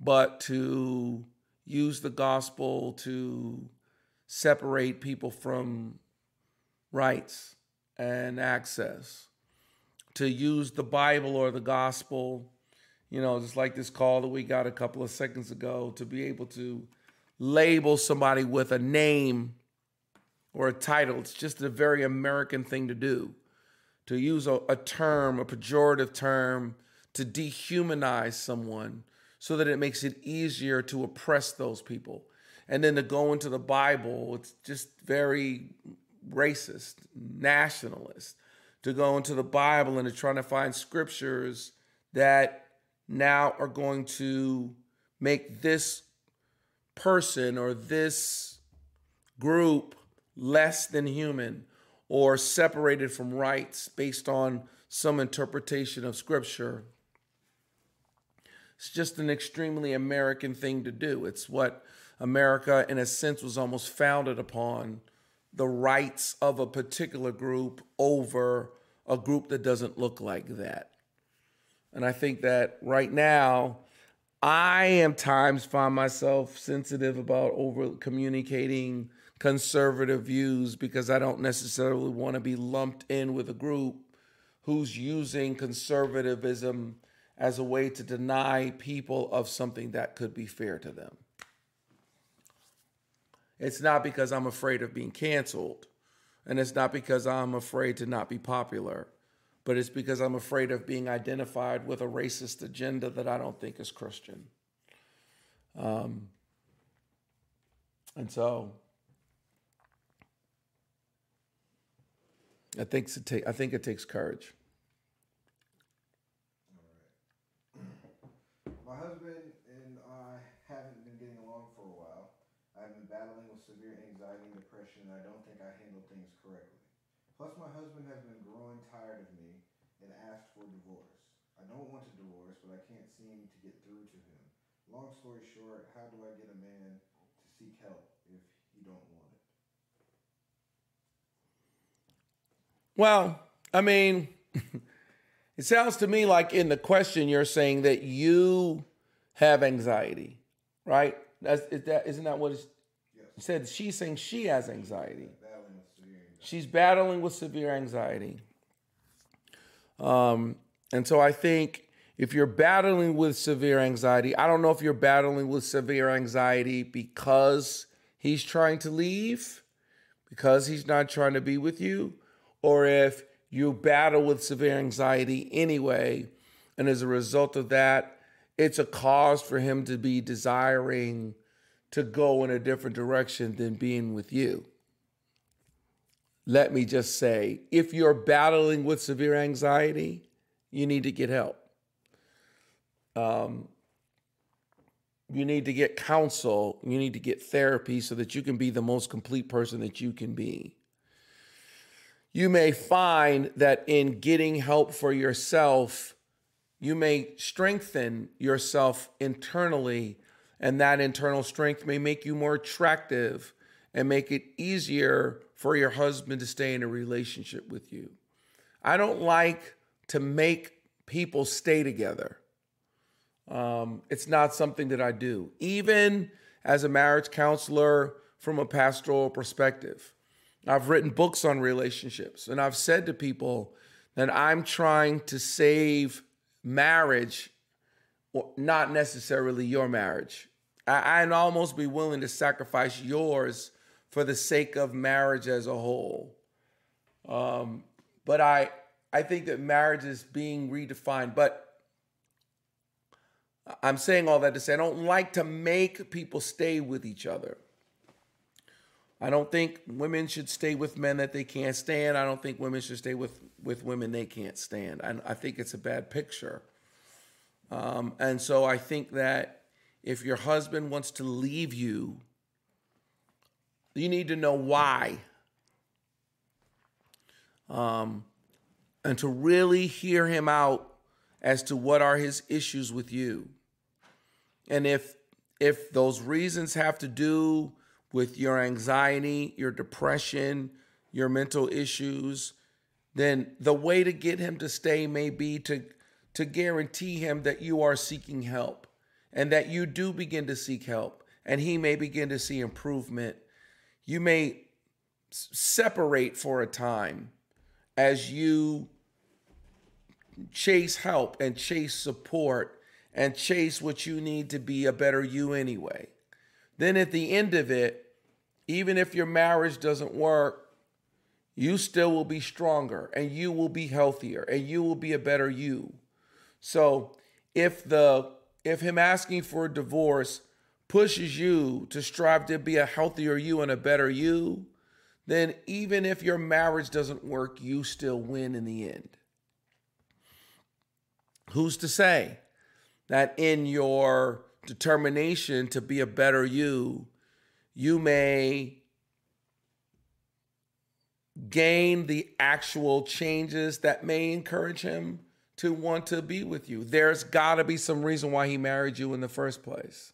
Speaker 2: but to use the gospel to separate people from rights and access, to use the Bible or the gospel, you know, just like this call that we got a couple of seconds ago, to be able to label somebody with a name or a title. It's just a very American thing to do. To use a, a term, a pejorative term, to dehumanize someone so that it makes it easier to oppress those people. And then to go into the Bible, it's just very racist, nationalist. To go into the Bible and to try to find scriptures that now are going to make this person or this group less than human or separated from rights based on some interpretation of scripture. It's just an extremely American thing to do. It's what America, in a sense, was almost founded upon the rights of a particular group over a group that doesn't look like that. And I think that right now, I am times find myself sensitive about over communicating conservative views because I don't necessarily want to be lumped in with a group who's using conservatism as a way to deny people of something that could be fair to them. It's not because I'm afraid of being canceled, and it's not because I'm afraid to not be popular but it's because I'm afraid of being identified with a racist agenda that I don't think is Christian. Um, and so I think it I think it takes courage.
Speaker 3: My husband and I haven't been getting along for a while. I've been battling with severe anxiety and depression, and I don't think I handle things correctly. Plus, my husband has been growing tired of me and asked for divorce. I don't want a divorce, but I can't seem to get through to him. Long story short, how do I get a man to seek help if he don't want it?
Speaker 2: Well, I mean, it sounds to me like in the question you're saying that you have anxiety, right? That's is that isn't that what it's yes. said? She's saying she has anxiety. She's battling with severe anxiety. Um, and so I think if you're battling with severe anxiety, I don't know if you're battling with severe anxiety because he's trying to leave, because he's not trying to be with you, or if you battle with severe anxiety anyway. And as a result of that, it's a cause for him to be desiring to go in a different direction than being with you let me just say if you're battling with severe anxiety, you need to get help. Um, you need to get counsel, you need to get therapy so that you can be the most complete person that you can be. You may find that in getting help for yourself, you may strengthen yourself internally, and that internal strength may make you more attractive and make it easier for your husband to stay in a relationship with you. I don't like to make people stay together. Um, it's not something that I do, even as a marriage counselor from a pastoral perspective. I've written books on relationships, and I've said to people that I'm trying to save marriage, not necessarily your marriage. I'd almost be willing to sacrifice yours for the sake of marriage as a whole. Um, but I I think that marriage is being redefined. But I'm saying all that to say I don't like to make people stay with each other. I don't think women should stay with men that they can't stand. I don't think women should stay with, with women they can't stand. I, I think it's a bad picture. Um, and so I think that if your husband wants to leave you, you need to know why. Um, and to really hear him out as to what are his issues with you. And if if those reasons have to do with your anxiety, your depression, your mental issues, then the way to get him to stay may be to, to guarantee him that you are seeking help and that you do begin to seek help and he may begin to see improvement. You may separate for a time as you chase help and chase support and chase what you need to be a better you anyway then at the end of it, even if your marriage doesn't work, you still will be stronger and you will be healthier and you will be a better you. So if the if him asking for a divorce pushes you to strive to be a healthier you and a better you, then even if your marriage doesn't work, you still win in the end. Who's to say that in your determination to be a better you, you may gain the actual changes that may encourage him to want to be with you. There's got to be some reason why he married you in the first place.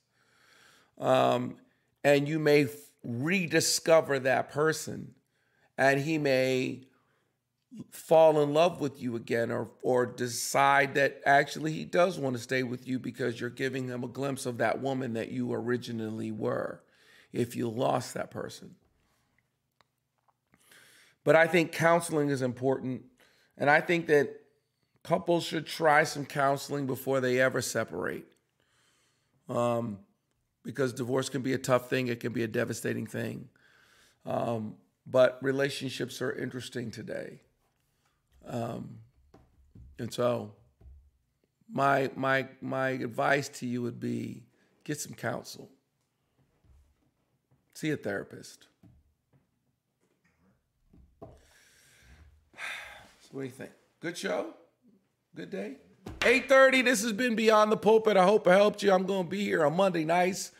Speaker 2: Um, and you may rediscover that person, and he may fall in love with you again or or decide that actually he does want to stay with you because you're giving him a glimpse of that woman that you originally were if you lost that person. But I think counseling is important and I think that couples should try some counseling before they ever separate. Um, because divorce can be a tough thing, it can be a devastating thing. Um, but relationships are interesting today. Um, and so my my my advice to you would be get some counsel. See a therapist. So what do you think? Good show? Good day? 8:30. This has been Beyond the Pulpit. I hope I helped you. I'm going to be here on Monday nights,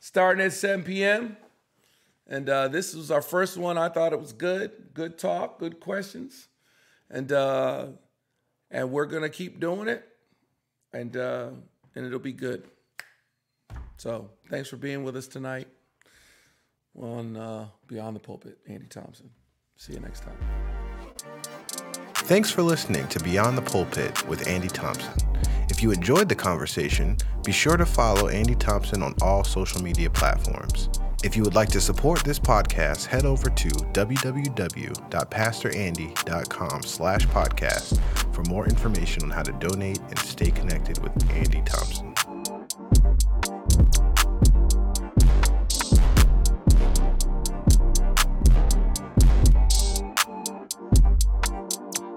Speaker 2: starting at 7 p.m. And uh, this was our first one. I thought it was good. Good talk, good questions and uh, and we're gonna keep doing it, and uh, and it'll be good. So thanks for being with us tonight on uh, Beyond the Pulpit. Andy Thompson. See you next time.
Speaker 1: Thanks for listening to Beyond the Pulpit with Andy Thompson. If you enjoyed the conversation, be sure to follow Andy Thompson on all social media platforms. If you would like to support this podcast, head over to www.pastorandy.com slash podcast for more information on how to donate and stay connected with Andy Thompson.